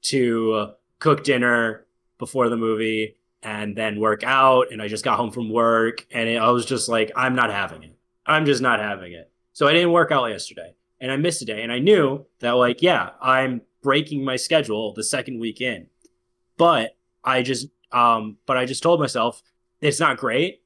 to cook dinner before the movie and then work out. And I just got home from work and it, I was just like, I'm not having it. I'm just not having it. So I didn't work out yesterday and I missed a day. And I knew that, like, yeah, I'm breaking my schedule the second week in. But I just, um, but I just told myself it's not great,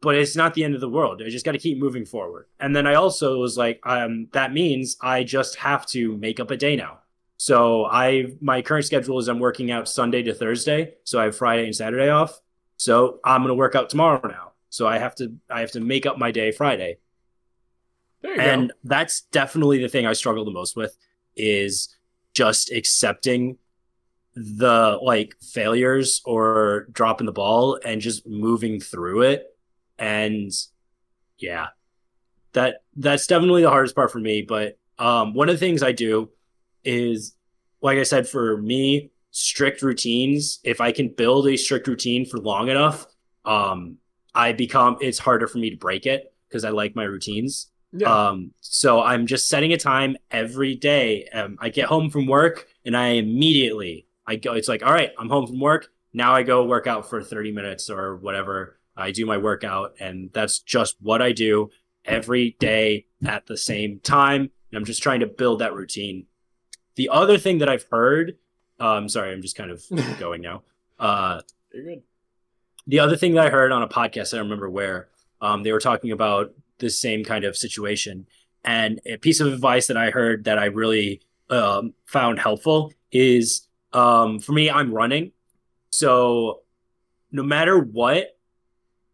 but it's not the end of the world. I just got to keep moving forward. And then I also was like, um, that means I just have to make up a day now. So I, my current schedule is I'm working out Sunday to Thursday. So I have Friday and Saturday off. So I'm going to work out tomorrow now. So I have to, I have to make up my day Friday and go. that's definitely the thing I struggle the most with is just accepting the like failures or dropping the ball and just moving through it and yeah that that's definitely the hardest part for me but um one of the things I do is like I said for me strict routines if I can build a strict routine for long enough um I become it's harder for me to break it because I like my routines Yeah. um, so I'm just setting a time every day. Um, I get home from work and I immediately I go. It's like, all right, I'm home from work. Now I go work out for 30 minutes or whatever. I do my workout, and that's just what I do every day at the same time. And I'm just trying to build that routine. The other thing that I've heard, um, sorry, I'm just kind of (laughs) going now. Uh, You're good. the other thing that I heard on a podcast, I don't remember where, um, they were talking about the same kind of situation. And a piece of advice that I heard that I really um, found helpful is um, for me, I'm running. So no matter what,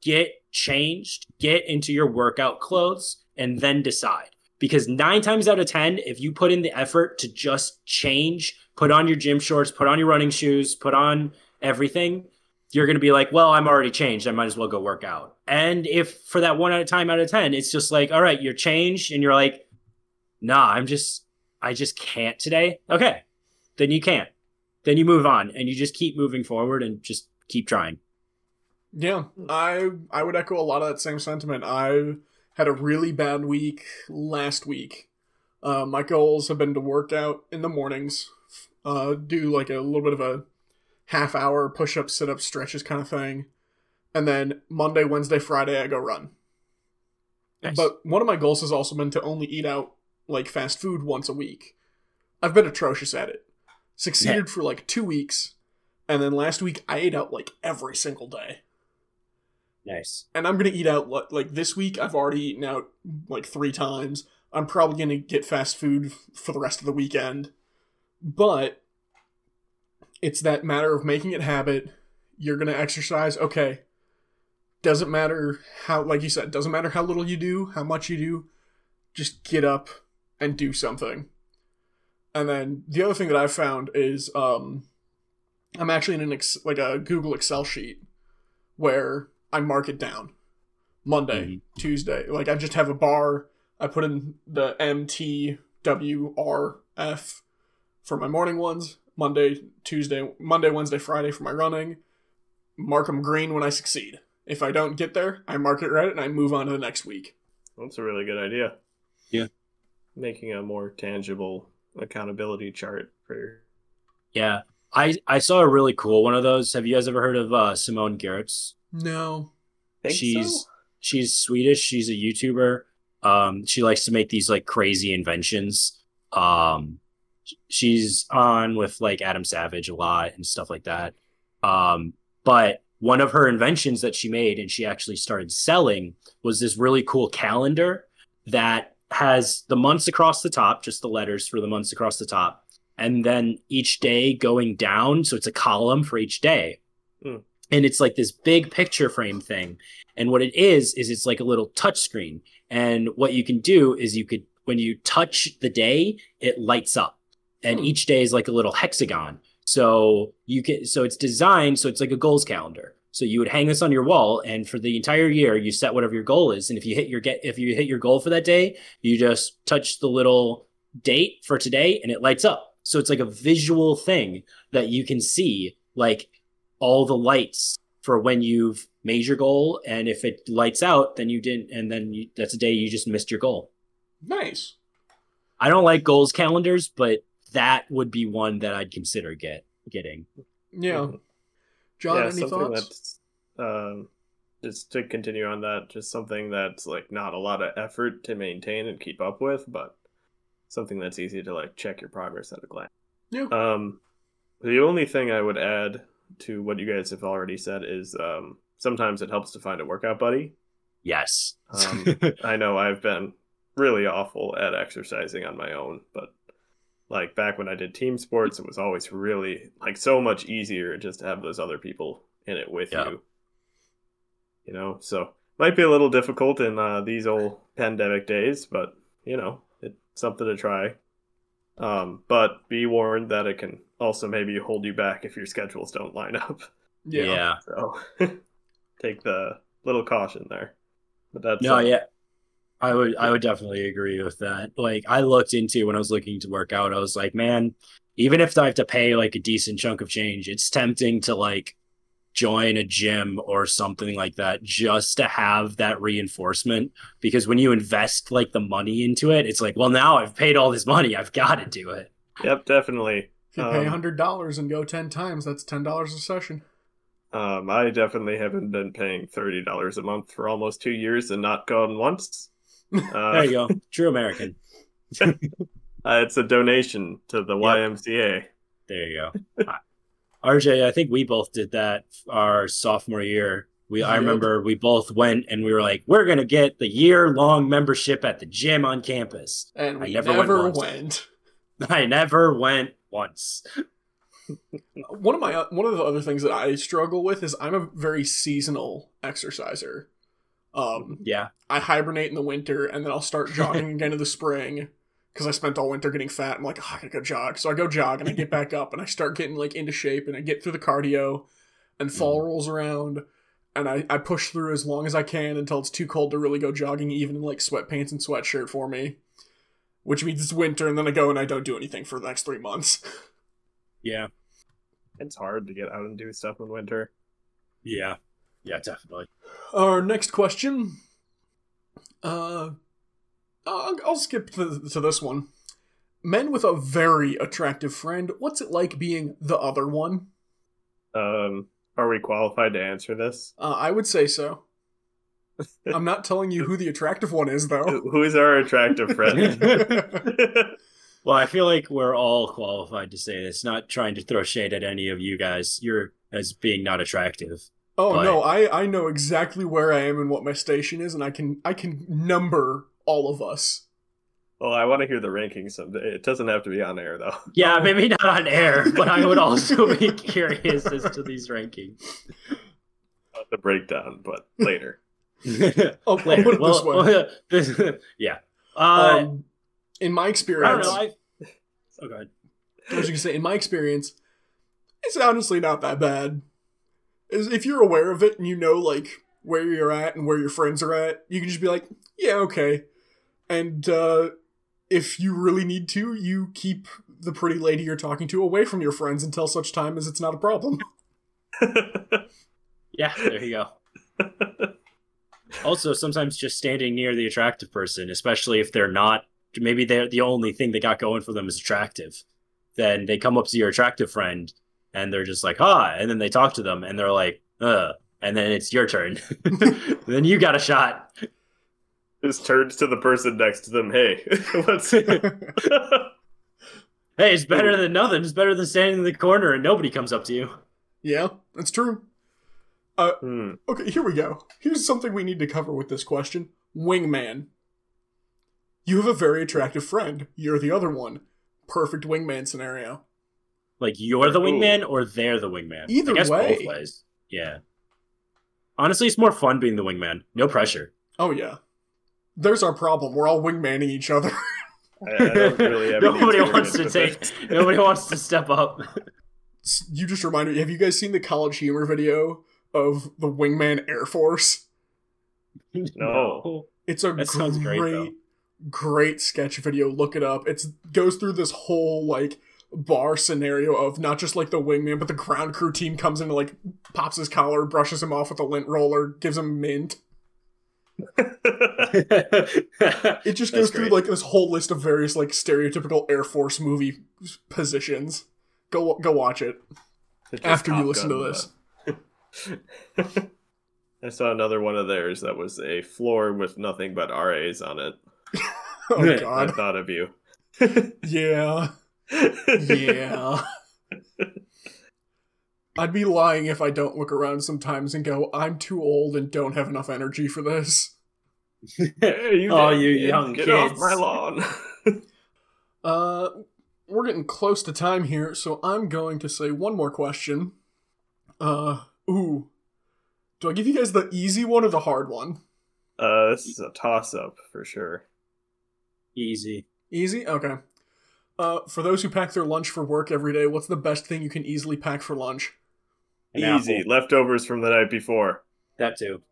get changed, get into your workout clothes, and then decide. Because nine times out of 10, if you put in the effort to just change, put on your gym shorts, put on your running shoes, put on everything, you're going to be like, well, I'm already changed. I might as well go work out. And if for that one at a time out of 10, it's just like, all right, you're changed and you're like, nah, I'm just, I just can't today. Okay. Then you can't. Then you move on and you just keep moving forward and just keep trying. Yeah, I I would echo a lot of that same sentiment. I had a really bad week last week. Uh, my goals have been to work out in the mornings, uh, do like a little bit of a half hour push up, sit up, stretches kind of thing, and then Monday, Wednesday, Friday I go run. Nice. But one of my goals has also been to only eat out like fast food once a week. I've been atrocious at it. Succeeded for like two weeks, and then last week I ate out like every single day. Nice. And I'm gonna eat out like this week. I've already eaten out like three times. I'm probably gonna get fast food for the rest of the weekend, but it's that matter of making it habit. You're gonna exercise, okay. Doesn't matter how, like you said, doesn't matter how little you do, how much you do. Just get up and do something. And then the other thing that I've found is um, I'm actually in an ex- like a Google Excel sheet where I mark it down. Monday, Tuesday, like I just have a bar. I put in the M T W R F for my morning ones. Monday, Tuesday, Monday, Wednesday, Friday for my running. Mark them green when I succeed. If I don't get there, I mark it red and I move on to the next week. That's a really good idea. Yeah. Making a more tangible accountability chart for Yeah. I I saw a really cool one of those. Have you guys ever heard of uh, Simone Giertz? No. Think she's so? she's Swedish. She's a YouTuber. Um, she likes to make these like crazy inventions. Um, she's on with like Adam Savage a lot and stuff like that. Um, but one of her inventions that she made and she actually started selling was this really cool calendar that has the months across the top, just the letters for the months across the top, and then each day going down. So it's a column for each day. Hmm. And it's like this big picture frame thing. And what it is, is it's like a little touch screen. And what you can do is you could, when you touch the day, it lights up. And Hmm. each day is like a little hexagon. So you can, so it's designed, so it's like a goals calendar. So you would hang this on your wall, and for the entire year, you set whatever your goal is. And if you hit your get, if you hit your goal for that day, you just touch the little date for today, and it lights up. So it's like a visual thing that you can see, like all the lights for when you've made your goal. And if it lights out, then you didn't, and then you, that's a day you just missed your goal. Nice. I don't like goals calendars, but that would be one that I'd consider get getting. Yeah. Mhm. John, yeah, any something thoughts? that's um, just to continue on that, just something that's like not a lot of effort to maintain and keep up with, but something that's easy to like check your progress at a glance. Yeah. Um, the only thing I would add to what you guys have already said is um, sometimes it helps to find a workout buddy. Yes. Um, (laughs) I know I've been really awful at exercising on my own, but like back when I did team sports, it was always really like so much easier just to have those other people in it with Yeah. you. You know, so might be a little difficult in uh, these old pandemic days, but you know, it's something to try. Um, but be warned that it can also maybe hold you back if your schedules don't line up. yeah. yeah. So (laughs) take the little caution there. But that's No, uh, yeah. I would I would definitely agree with that. Like I looked into when I was looking to work out, I was like, man, even if I have to pay like a decent chunk of change, it's tempting to like join a gym or something like that just to have that reinforcement because when you invest like the money into it, it's like, well now I've paid all this money, I've got to do it. Yep, definitely. If you pay Um, hundred dollars and go ten times, that's ten dollars a session. Um, I definitely haven't been paying thirty dollars a month for almost two years and not gone once. (laughs) Uh, There you go. (laughs) True American. uh, it's a donation to the Yep. YMCA. There you go. I- RJ, I think we both did that our sophomore year. We I remember we both went and we were like, we're gonna get the year long membership at the gym on campus. And I we never never, went went. (laughs) I never went once. (laughs) One of my uh, one of the other things that I struggle with is I'm a very seasonal exerciser. Um, Yeah. I hibernate in the winter and then I'll start (laughs) jogging again in the spring because I spent all winter getting fat. I'm like, oh, I gotta go jog. So I go jog and I get back up and I start getting like into shape and I get through the cardio and mm. fall rolls around and I, I push through as long as I can until it's too cold to really go jogging, even in like sweatpants and sweatshirt for me. Which means it's winter and then I go and I don't do anything for the next three months. Yeah. It's hard to get out and do stuff in winter. Yeah. Yeah, definitely. Our next question. Uh, I'll, I'll skip to, to this one. Men with a very attractive friend. What's it like being the other one? Um, are we qualified to answer this? Uh, I would say so. I'm not telling you who the attractive one is, though. Who is our attractive friend? (laughs) (laughs) well, I feel like we're all qualified to say this. Not trying to throw shade at any of you guys. You're as being not attractive. Oh But- no, I I know exactly where I am and what my station is, and I can I can number all of us. well, I want to hear the ranking someday. It doesn't have to be on air though. Yeah, (laughs) maybe not on air, but I would also be curious as to these rankings. Not the breakdown, but later. (laughs) I'll, I'll put it this way. well, (laughs) this- yeah. Uh, um, in my experience. I, (laughs) oh, go ahead. I was say, in my experience, it's honestly not that bad. Is if you're aware of it and you know like where you're at and where your friends are at, you can just be like, yeah, okay. And uh, if you really need to, you keep the pretty lady you're talking to away from your friends until such time as it's not a problem. Yeah, there you go. Also, sometimes just standing near the attractive person, especially if they're not, maybe they're the only thing they got going for them is attractive. Then they come up to your attractive friend and they're just like, hi. And then they talk to them and they're like, uh. And then it's your turn. (laughs) then you got a shot. Just turns to the person next to them. Hey, (laughs) what's (laughs) Hey, it's better than nothing. It's better than standing in the corner and nobody comes up to you. yeah, that's true. Hmm. Okay, here we go. Here's something we need to cover with this question Wingman. You have a very attractive friend. You're the other one. Perfect wingman scenario. Like you're the Ooh. wingman or they're the wingman. Either I guess way. both ways. Yeah. Honestly, it's more fun being the wingman. No pressure. Oh, yeah. There's our problem. We're all wingmanning each other. (laughs) I, I don't really Nobody wants to take. Nobody wants to step up. you just reminded me have you guys seen the college humor video of the wingman Air Force? (laughs) No. It's a That great, great, great sketch video. Look it up. It goes through this whole like bar scenario of not just like the wingman, but the ground crew team comes in and like pops his collar, brushes him off with a lint roller, gives him mint. (laughs) It just goes through like this whole list of various like stereotypical Air Force movie positions. Go go watch it It's just after you Top listen to Gun, this. But- I saw another one of theirs that was a floor with nothing but RAs on it. (laughs) Oh (laughs) god. I thought of you. Yeah. Yeah. (laughs) I'd be lying if I don't look around sometimes and go, I'm too old and don't have enough energy for this. Hey, you Oh, you young Get off kids. my lawn. Uh, we're getting close to time here, so I'm going to say one more question. Uh, ooh. Do I give you guys the easy one or the hard one? Uh, this is a toss up for sure. Easy. Easy? Okay. Uh, for those who pack their lunch for work every day, what's the best thing you can easily pack for lunch? An Easy. apple. Leftovers from the night before. That too.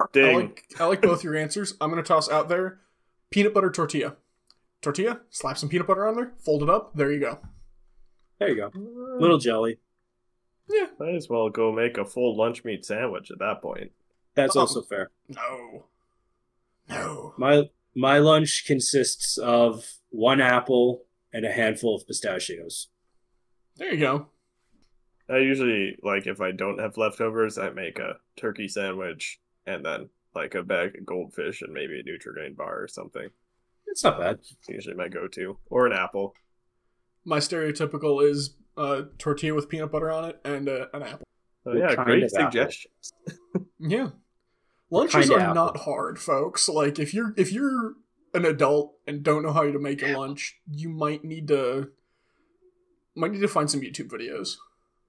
I Ding. like, I like both your answers. I'm going to toss out there peanut butter tortilla. Tortilla, slap some peanut butter on there, fold it up, there you go. There you go. Little jelly. Might as well go make a full lunch meat sandwich at that point. That's Oh. also fair. No. No. My my lunch consists of one apple and a handful of pistachios. There you go. I usually like if I don't have leftovers, I make a turkey sandwich and then like a bag of goldfish and maybe a Nutrigrain bar or something. It's not bad. It's usually my go-to, or an apple. My stereotypical is uh, tortilla with peanut butter on it and uh, an apple. Oh, yeah, great suggestions. (laughs) Yeah. Lunches are apple? not hard, folks. Like if you're if you're an adult and don't know how to make a lunch, you might need to might need to find some YouTube videos.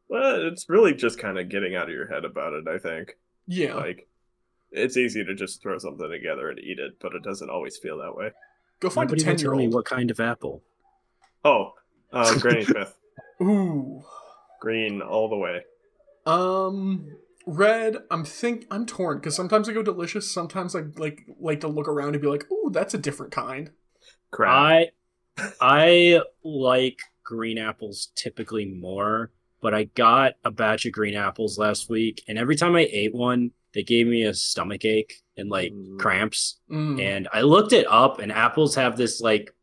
Well, it's really just kind of getting out of your head about it. I think Yeah. like it's easy to just throw something together and eat it, but it doesn't always feel that way. Go find Nobody a ten year tell me old. what kind of apple. Oh, um, Granny (laughs) Smith, Ooh. green all the way. Um red, I'm think I'm torn because sometimes I go delicious, sometimes I like like to look around and be like, ooh, that's a different kind. Crap. I (laughs) I like green apples typically more, but I got a batch of green apples last week, and every time I ate one, they gave me a stomach ache and like Mm. cramps. Mm. And I looked it up, and apples have this like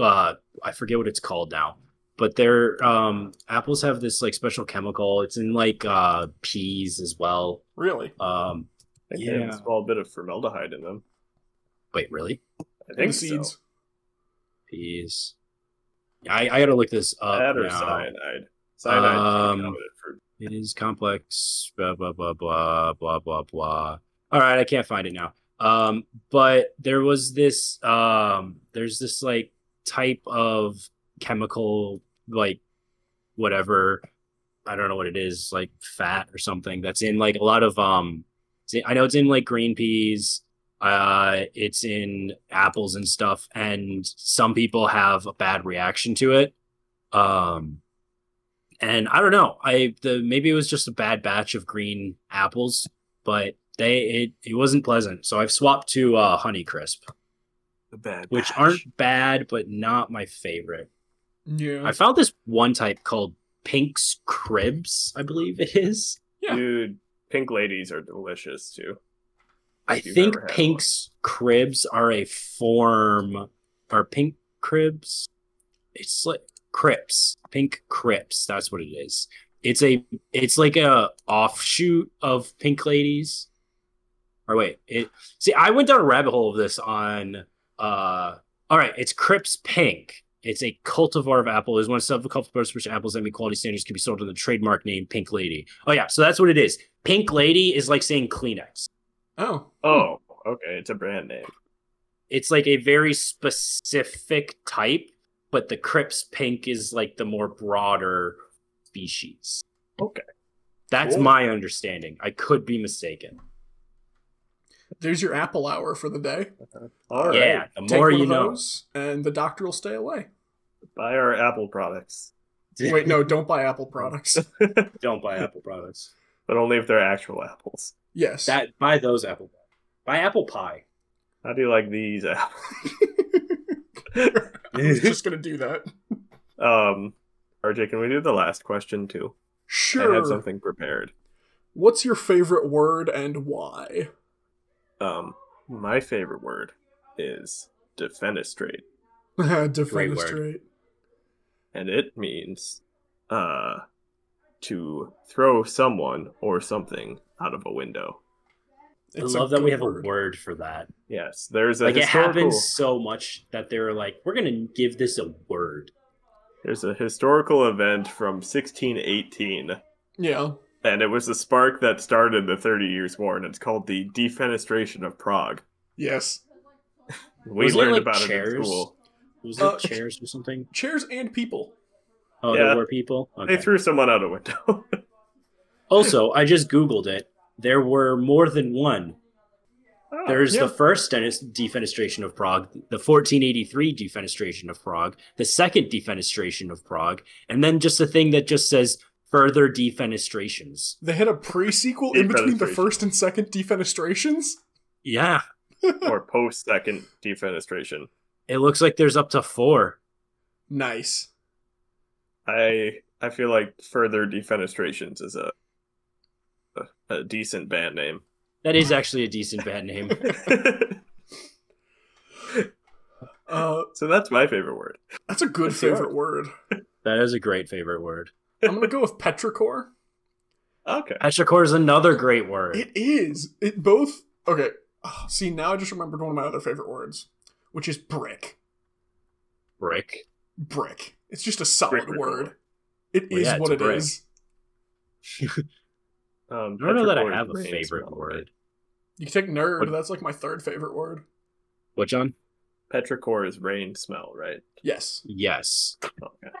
uh I forget what it's called now. But they're um apples have this like special chemical. It's in like uh peas as well. Really? Um I think have Yeah. a small bit of formaldehyde in them. Wait, really? I think the seeds. so. Peas. I, I gotta look this up That or now. cyanide. Cyanide Um, um, It is complex. Blah blah blah blah blah blah blah. All right, I can't find it now. Um, but there was this. Um, there's this like type of chemical, like whatever. I don't know what it is, like fat or something. That's in like a lot of um. I know it's in like green peas. Uh, it's in apples and stuff, and some people have a bad reaction to it. Um, and I don't know. I the maybe it was just a bad batch of green apples, but they it it wasn't pleasant. So I've swapped to uh, Honey Crisp, the bad which batch. aren't bad, but not my favorite. Yeah. I found this one type called Pink's Cribs, I believe it is. Yeah. Dude, pink ladies are delicious too. I think ever had Pink's Cribs are a form, or Pink Cribs. It's like Cripps, Pink Cripps. That's what it is. It's a, it's like a offshoot of Pink Ladies. Or wait, it. See, I went down a rabbit hole of this on. Uh All right, it's Cripps Pink. It's a cultivar of apple. It's one of several cultivars which apples that meet quality standards can be sold under the trademark name Pink Lady. Oh yeah, so that's what it is. Pink Lady is like saying Kleenex. oh. Oh, okay. It's a brand name. it's like a very specific type, but the Cripps pink is like the more broader species. Okay. That's Cool. my understanding. I could be mistaken. There's your apple hour for the day. All right. yeah, the Take more one you of know. those, and the doctor will stay away. Buy our Apple products, (laughs) Wait, no, don't buy Apple products. (laughs) Don't buy Apple products. but only if they're actual apples. Yes. That buy those Apple. Buy apple pie. How do you like these apples? (laughs) I was just gonna do that. Um, RJ, can we do the last question too? Sure. I had something prepared. What's your favorite word and why? Um, my favorite word is defenestrate, (laughs) Defenestrate. and it means uh to throw someone or something out of a window. It's I a love that we good have a word for that. Yes, there's a Like it happens so much that they're like, we're gonna give this a word. There's a historical event from 1618, Yeah. And it was the spark that started the Thirty Years' War, and it's called the Defenestration of Prague. Yes. We Was it, learned like, about it in school. Was it Uh, chairs or something? Chairs and people. Oh, yeah. there were people. Okay. They threw someone out a window. (laughs) Also, I just Googled it. There were more than one. Oh, There's yeah. the first denis- defenestration of Prague, the 1483 defenestration of Prague, the second defenestration of Prague, and then just a thing that just says further defenestrations. They had a pre-sequel in between the first and second defenestrations. Yeah, (laughs) or post second defenestration. it looks like there's up to four. Nice. I I feel like further defenestrations is a a, a decent band name. That is actually a decent band name. (laughs) Uh, so that's my favorite word. that's a good What's favorite word. That is a great favorite word. I'm gonna go with petrichor. Okay. Petrichor is another great word. It is. It both. Okay. Ah, see, now I just remembered one of my other favorite words, which is brick. Brick. Brick. It's just a solid Brick, word. It Well, is yeah, it's what a it brick. is. (laughs) Um, I don't know that I have a favorite smell, word. right? You can take nerd. What- That's like my third favorite word. What, John? Petrichor is rain smell, right? Yes. Yes. Okay.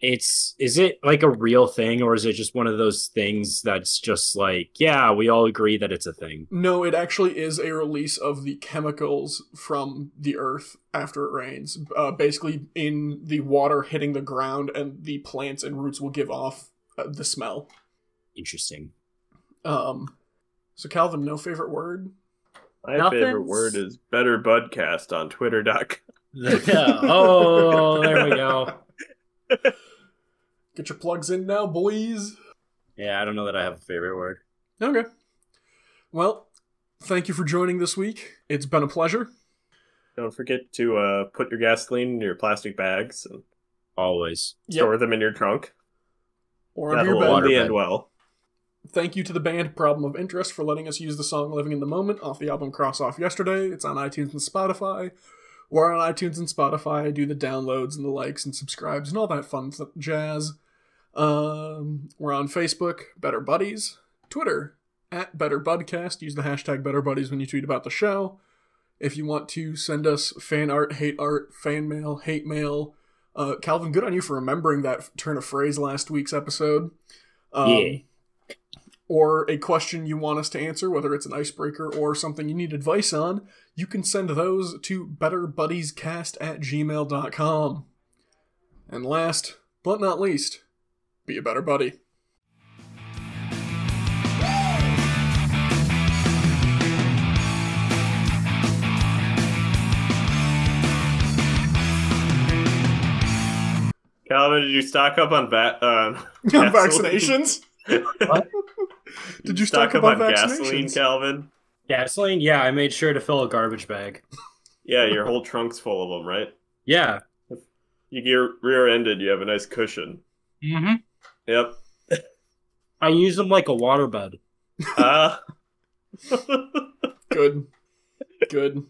It's is it like a real thing or is it just one of those things that's just like, yeah, we all agree that it's a thing. No, it actually is a release of the chemicals from the earth after it rains. Uh, basically, in the water hitting the ground, and the plants and roots will give off uh, the smell. Interesting. Um, so Calvin, no favorite word. My Nothing's- favorite word is better budcast on twitter.com. (laughs) Yeah. Oh, there we (laughs) go. Get your plugs in now, boys. Yeah, I don't know that I have a favorite word. Okay. Well, thank you for joining this week. It's been a pleasure. Don't forget to uh, put your gasoline in your plastic bags and Always. Yep. store them in your trunk. Or under your That'll bed. Only bed. end well. thank you to the band Problem of Interest for letting us use the song Living in the Moment off the album Cross Off Yesterday. It's on iTunes and Spotify. We're on iTunes and Spotify. I do the downloads and the likes and subscribes and all that fun th- jazz. Um, we're on Facebook, Better Buddies, Twitter, at Better Budcast. Use the hashtag Better Buddies when you tweet about the show. If you want to send us fan art, hate art, fan mail, hate mail, uh, Calvin, good on you for remembering that turn of phrase last week's episode. Um, Yeah. Or a question you want us to answer, whether it's an icebreaker or something you need advice on, you can send those to betterbuddiescast at gmail.com. And last but not least, be a better buddy. Calvin, did you stock up on va- uh, On (laughs) vaccinations? What? Did you stock stock up up on on gasoline, vaccinations? Calvin? Gasoline? Yeah, I made sure to fill a garbage bag. Yeah, your whole trunk's full of them, right? Yeah. You get rear-ended, you have a nice cushion. Mm-hmm. Yep. I use them like a waterbed. Ah. (laughs) Good. Good.